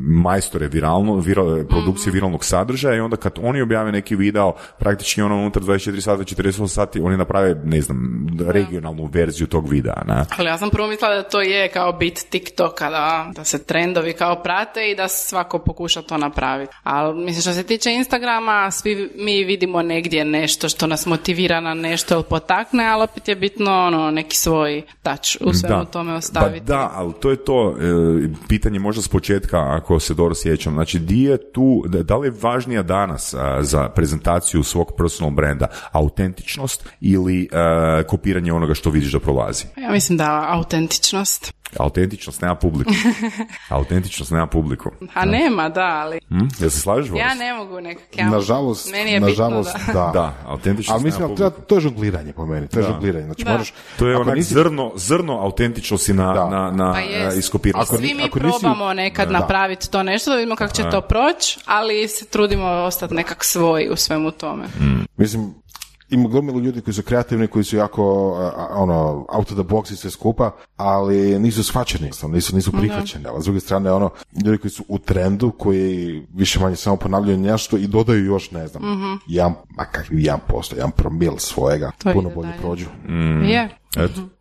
majstore viralno, vira- produkcije Mhm. viralnog sadržaja i onda kad oni objave neki video, praktički ono unutar 24 sata, 48 sati, oni naprave, ne znam, regionalnu verziju tog videa, ne? ali ja sam prvo mislila da to je kao bit TikToka, da, da se trendovi kao prate i da svako pokuša to napraviti. Ali mislim što se tiče Instagrama, svi mi vidimo negdje nešto što nas motivira na nešto ili potakne, ali opet je bitno ono, neki svoj touch u svemu tome ostaviti. Pa da, ali to je to e, pitanje možda s početka, ako se dobro sjećam. Znači, di je tu, da, li je važnija danas a, za prezentaciju svog personal brenda autentičnost ili e, kopiranje onoga što vidiš da prolazi? Ja mislim da autentičnost. Autentičnost nema publiku. Autentičnost nema publiku. A nema, da, ali Hm? Jel se slažeš, Boris? ja ne mogu nekak. Ja, Nažalost, meni je nažalost, bitno da... da. Da, autentičnost Ali mislim, nema ali treba, to je žongliranje po meni, to je Da. žongliranje. Znači, Da. moraš, To je onak nisi- zrno, zrno autentičnosti na, Da. na, na Pa e, jest. iskopiranje. Ako Svi mi ako nisi- probamo nekad Da. napraviti to nešto da vidimo kako će to proći, ali se trudimo ostati nekak svoj u svemu tome. Mislim, ima gomilu ljudi koji su kreativni, koji su jako ono, out of the box i sve skupa, ali nisu shvaćeni, nisu, nisu prihvaćeni. Ali s druge strane, ono, ljudi koji su u trendu, koji više manje samo ponavljaju nešto i dodaju još, ne znam, jedan, ma kakvi jedan posto, jedan promil svojega, To puno bolje dalje. prođu. Je. Eto. A,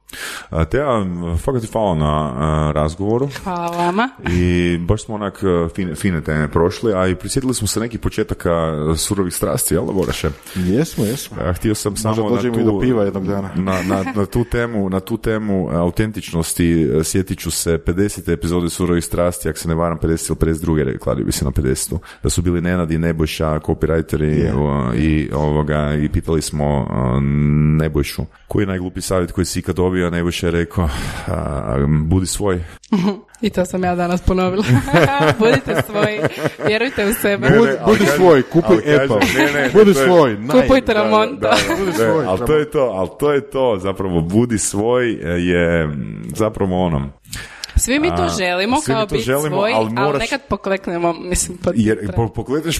Teja, fakat ti hvala na a, razgovoru. Hvala vama. I baš smo onak uh, fine, fine teme prošli, a i prisjetili smo se nekih početaka surovih strasti, jel da Boraše? Jesmo, jesmo. Htio sam samo na tu, i do piva jednog dana. Na, na, na tu temu, na tu temu autentičnosti sjetit ću se 50. epizode surovih strasti, ako se ne varam 50 ili 52. kladio bi se na 50. Da su bili Nenad i Nebojša, copywriteri uh, i, ovoga, i pitali smo uh, Nebojšu koji je najglupi savjet koji si ikad dobio bi ja najviše rekao, a, budi svoj. I to sam ja danas ponovila. Budite svoji, vjerujte u sebe. Ne, ne, Budi, kažem- svoj, kupuj Apple. ne, ne, Budi je- svoj, naj. Kupujte Ramonta. Da, da, Budi da, svoj, ali to je to, ali to je to, zapravo budi svoj je zapravo ono, Svi mi to A, želimo svi mi kao to biti želimo, svoji, ali ali, moraš- nekad pokleknemo, mislim, pod jer trend.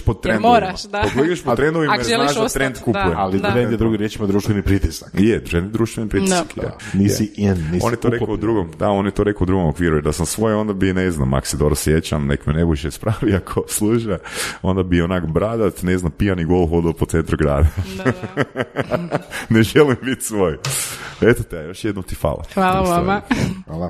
po, trendovima. moraš, da. Pokleteš po trendovima jer znaš da trend da. kupuje. Ali Da. trend je drugi riječima društveni pritisak. Je, trend društveni pritisak. Nisi Je. in, nisi On je to rekao u drugom, da, on je to rekao u drugom okviru, da sam svoj, onda bi, ne znam, ako se dobro sjećam, nek me ne više spravi ako služe, onda bi onak bradat, ne znam, pijani gol hodao po centru grada. Da, da. ne želim biti svoj. Eto te, još jednom ti hvala. Hvala vama. Hvala.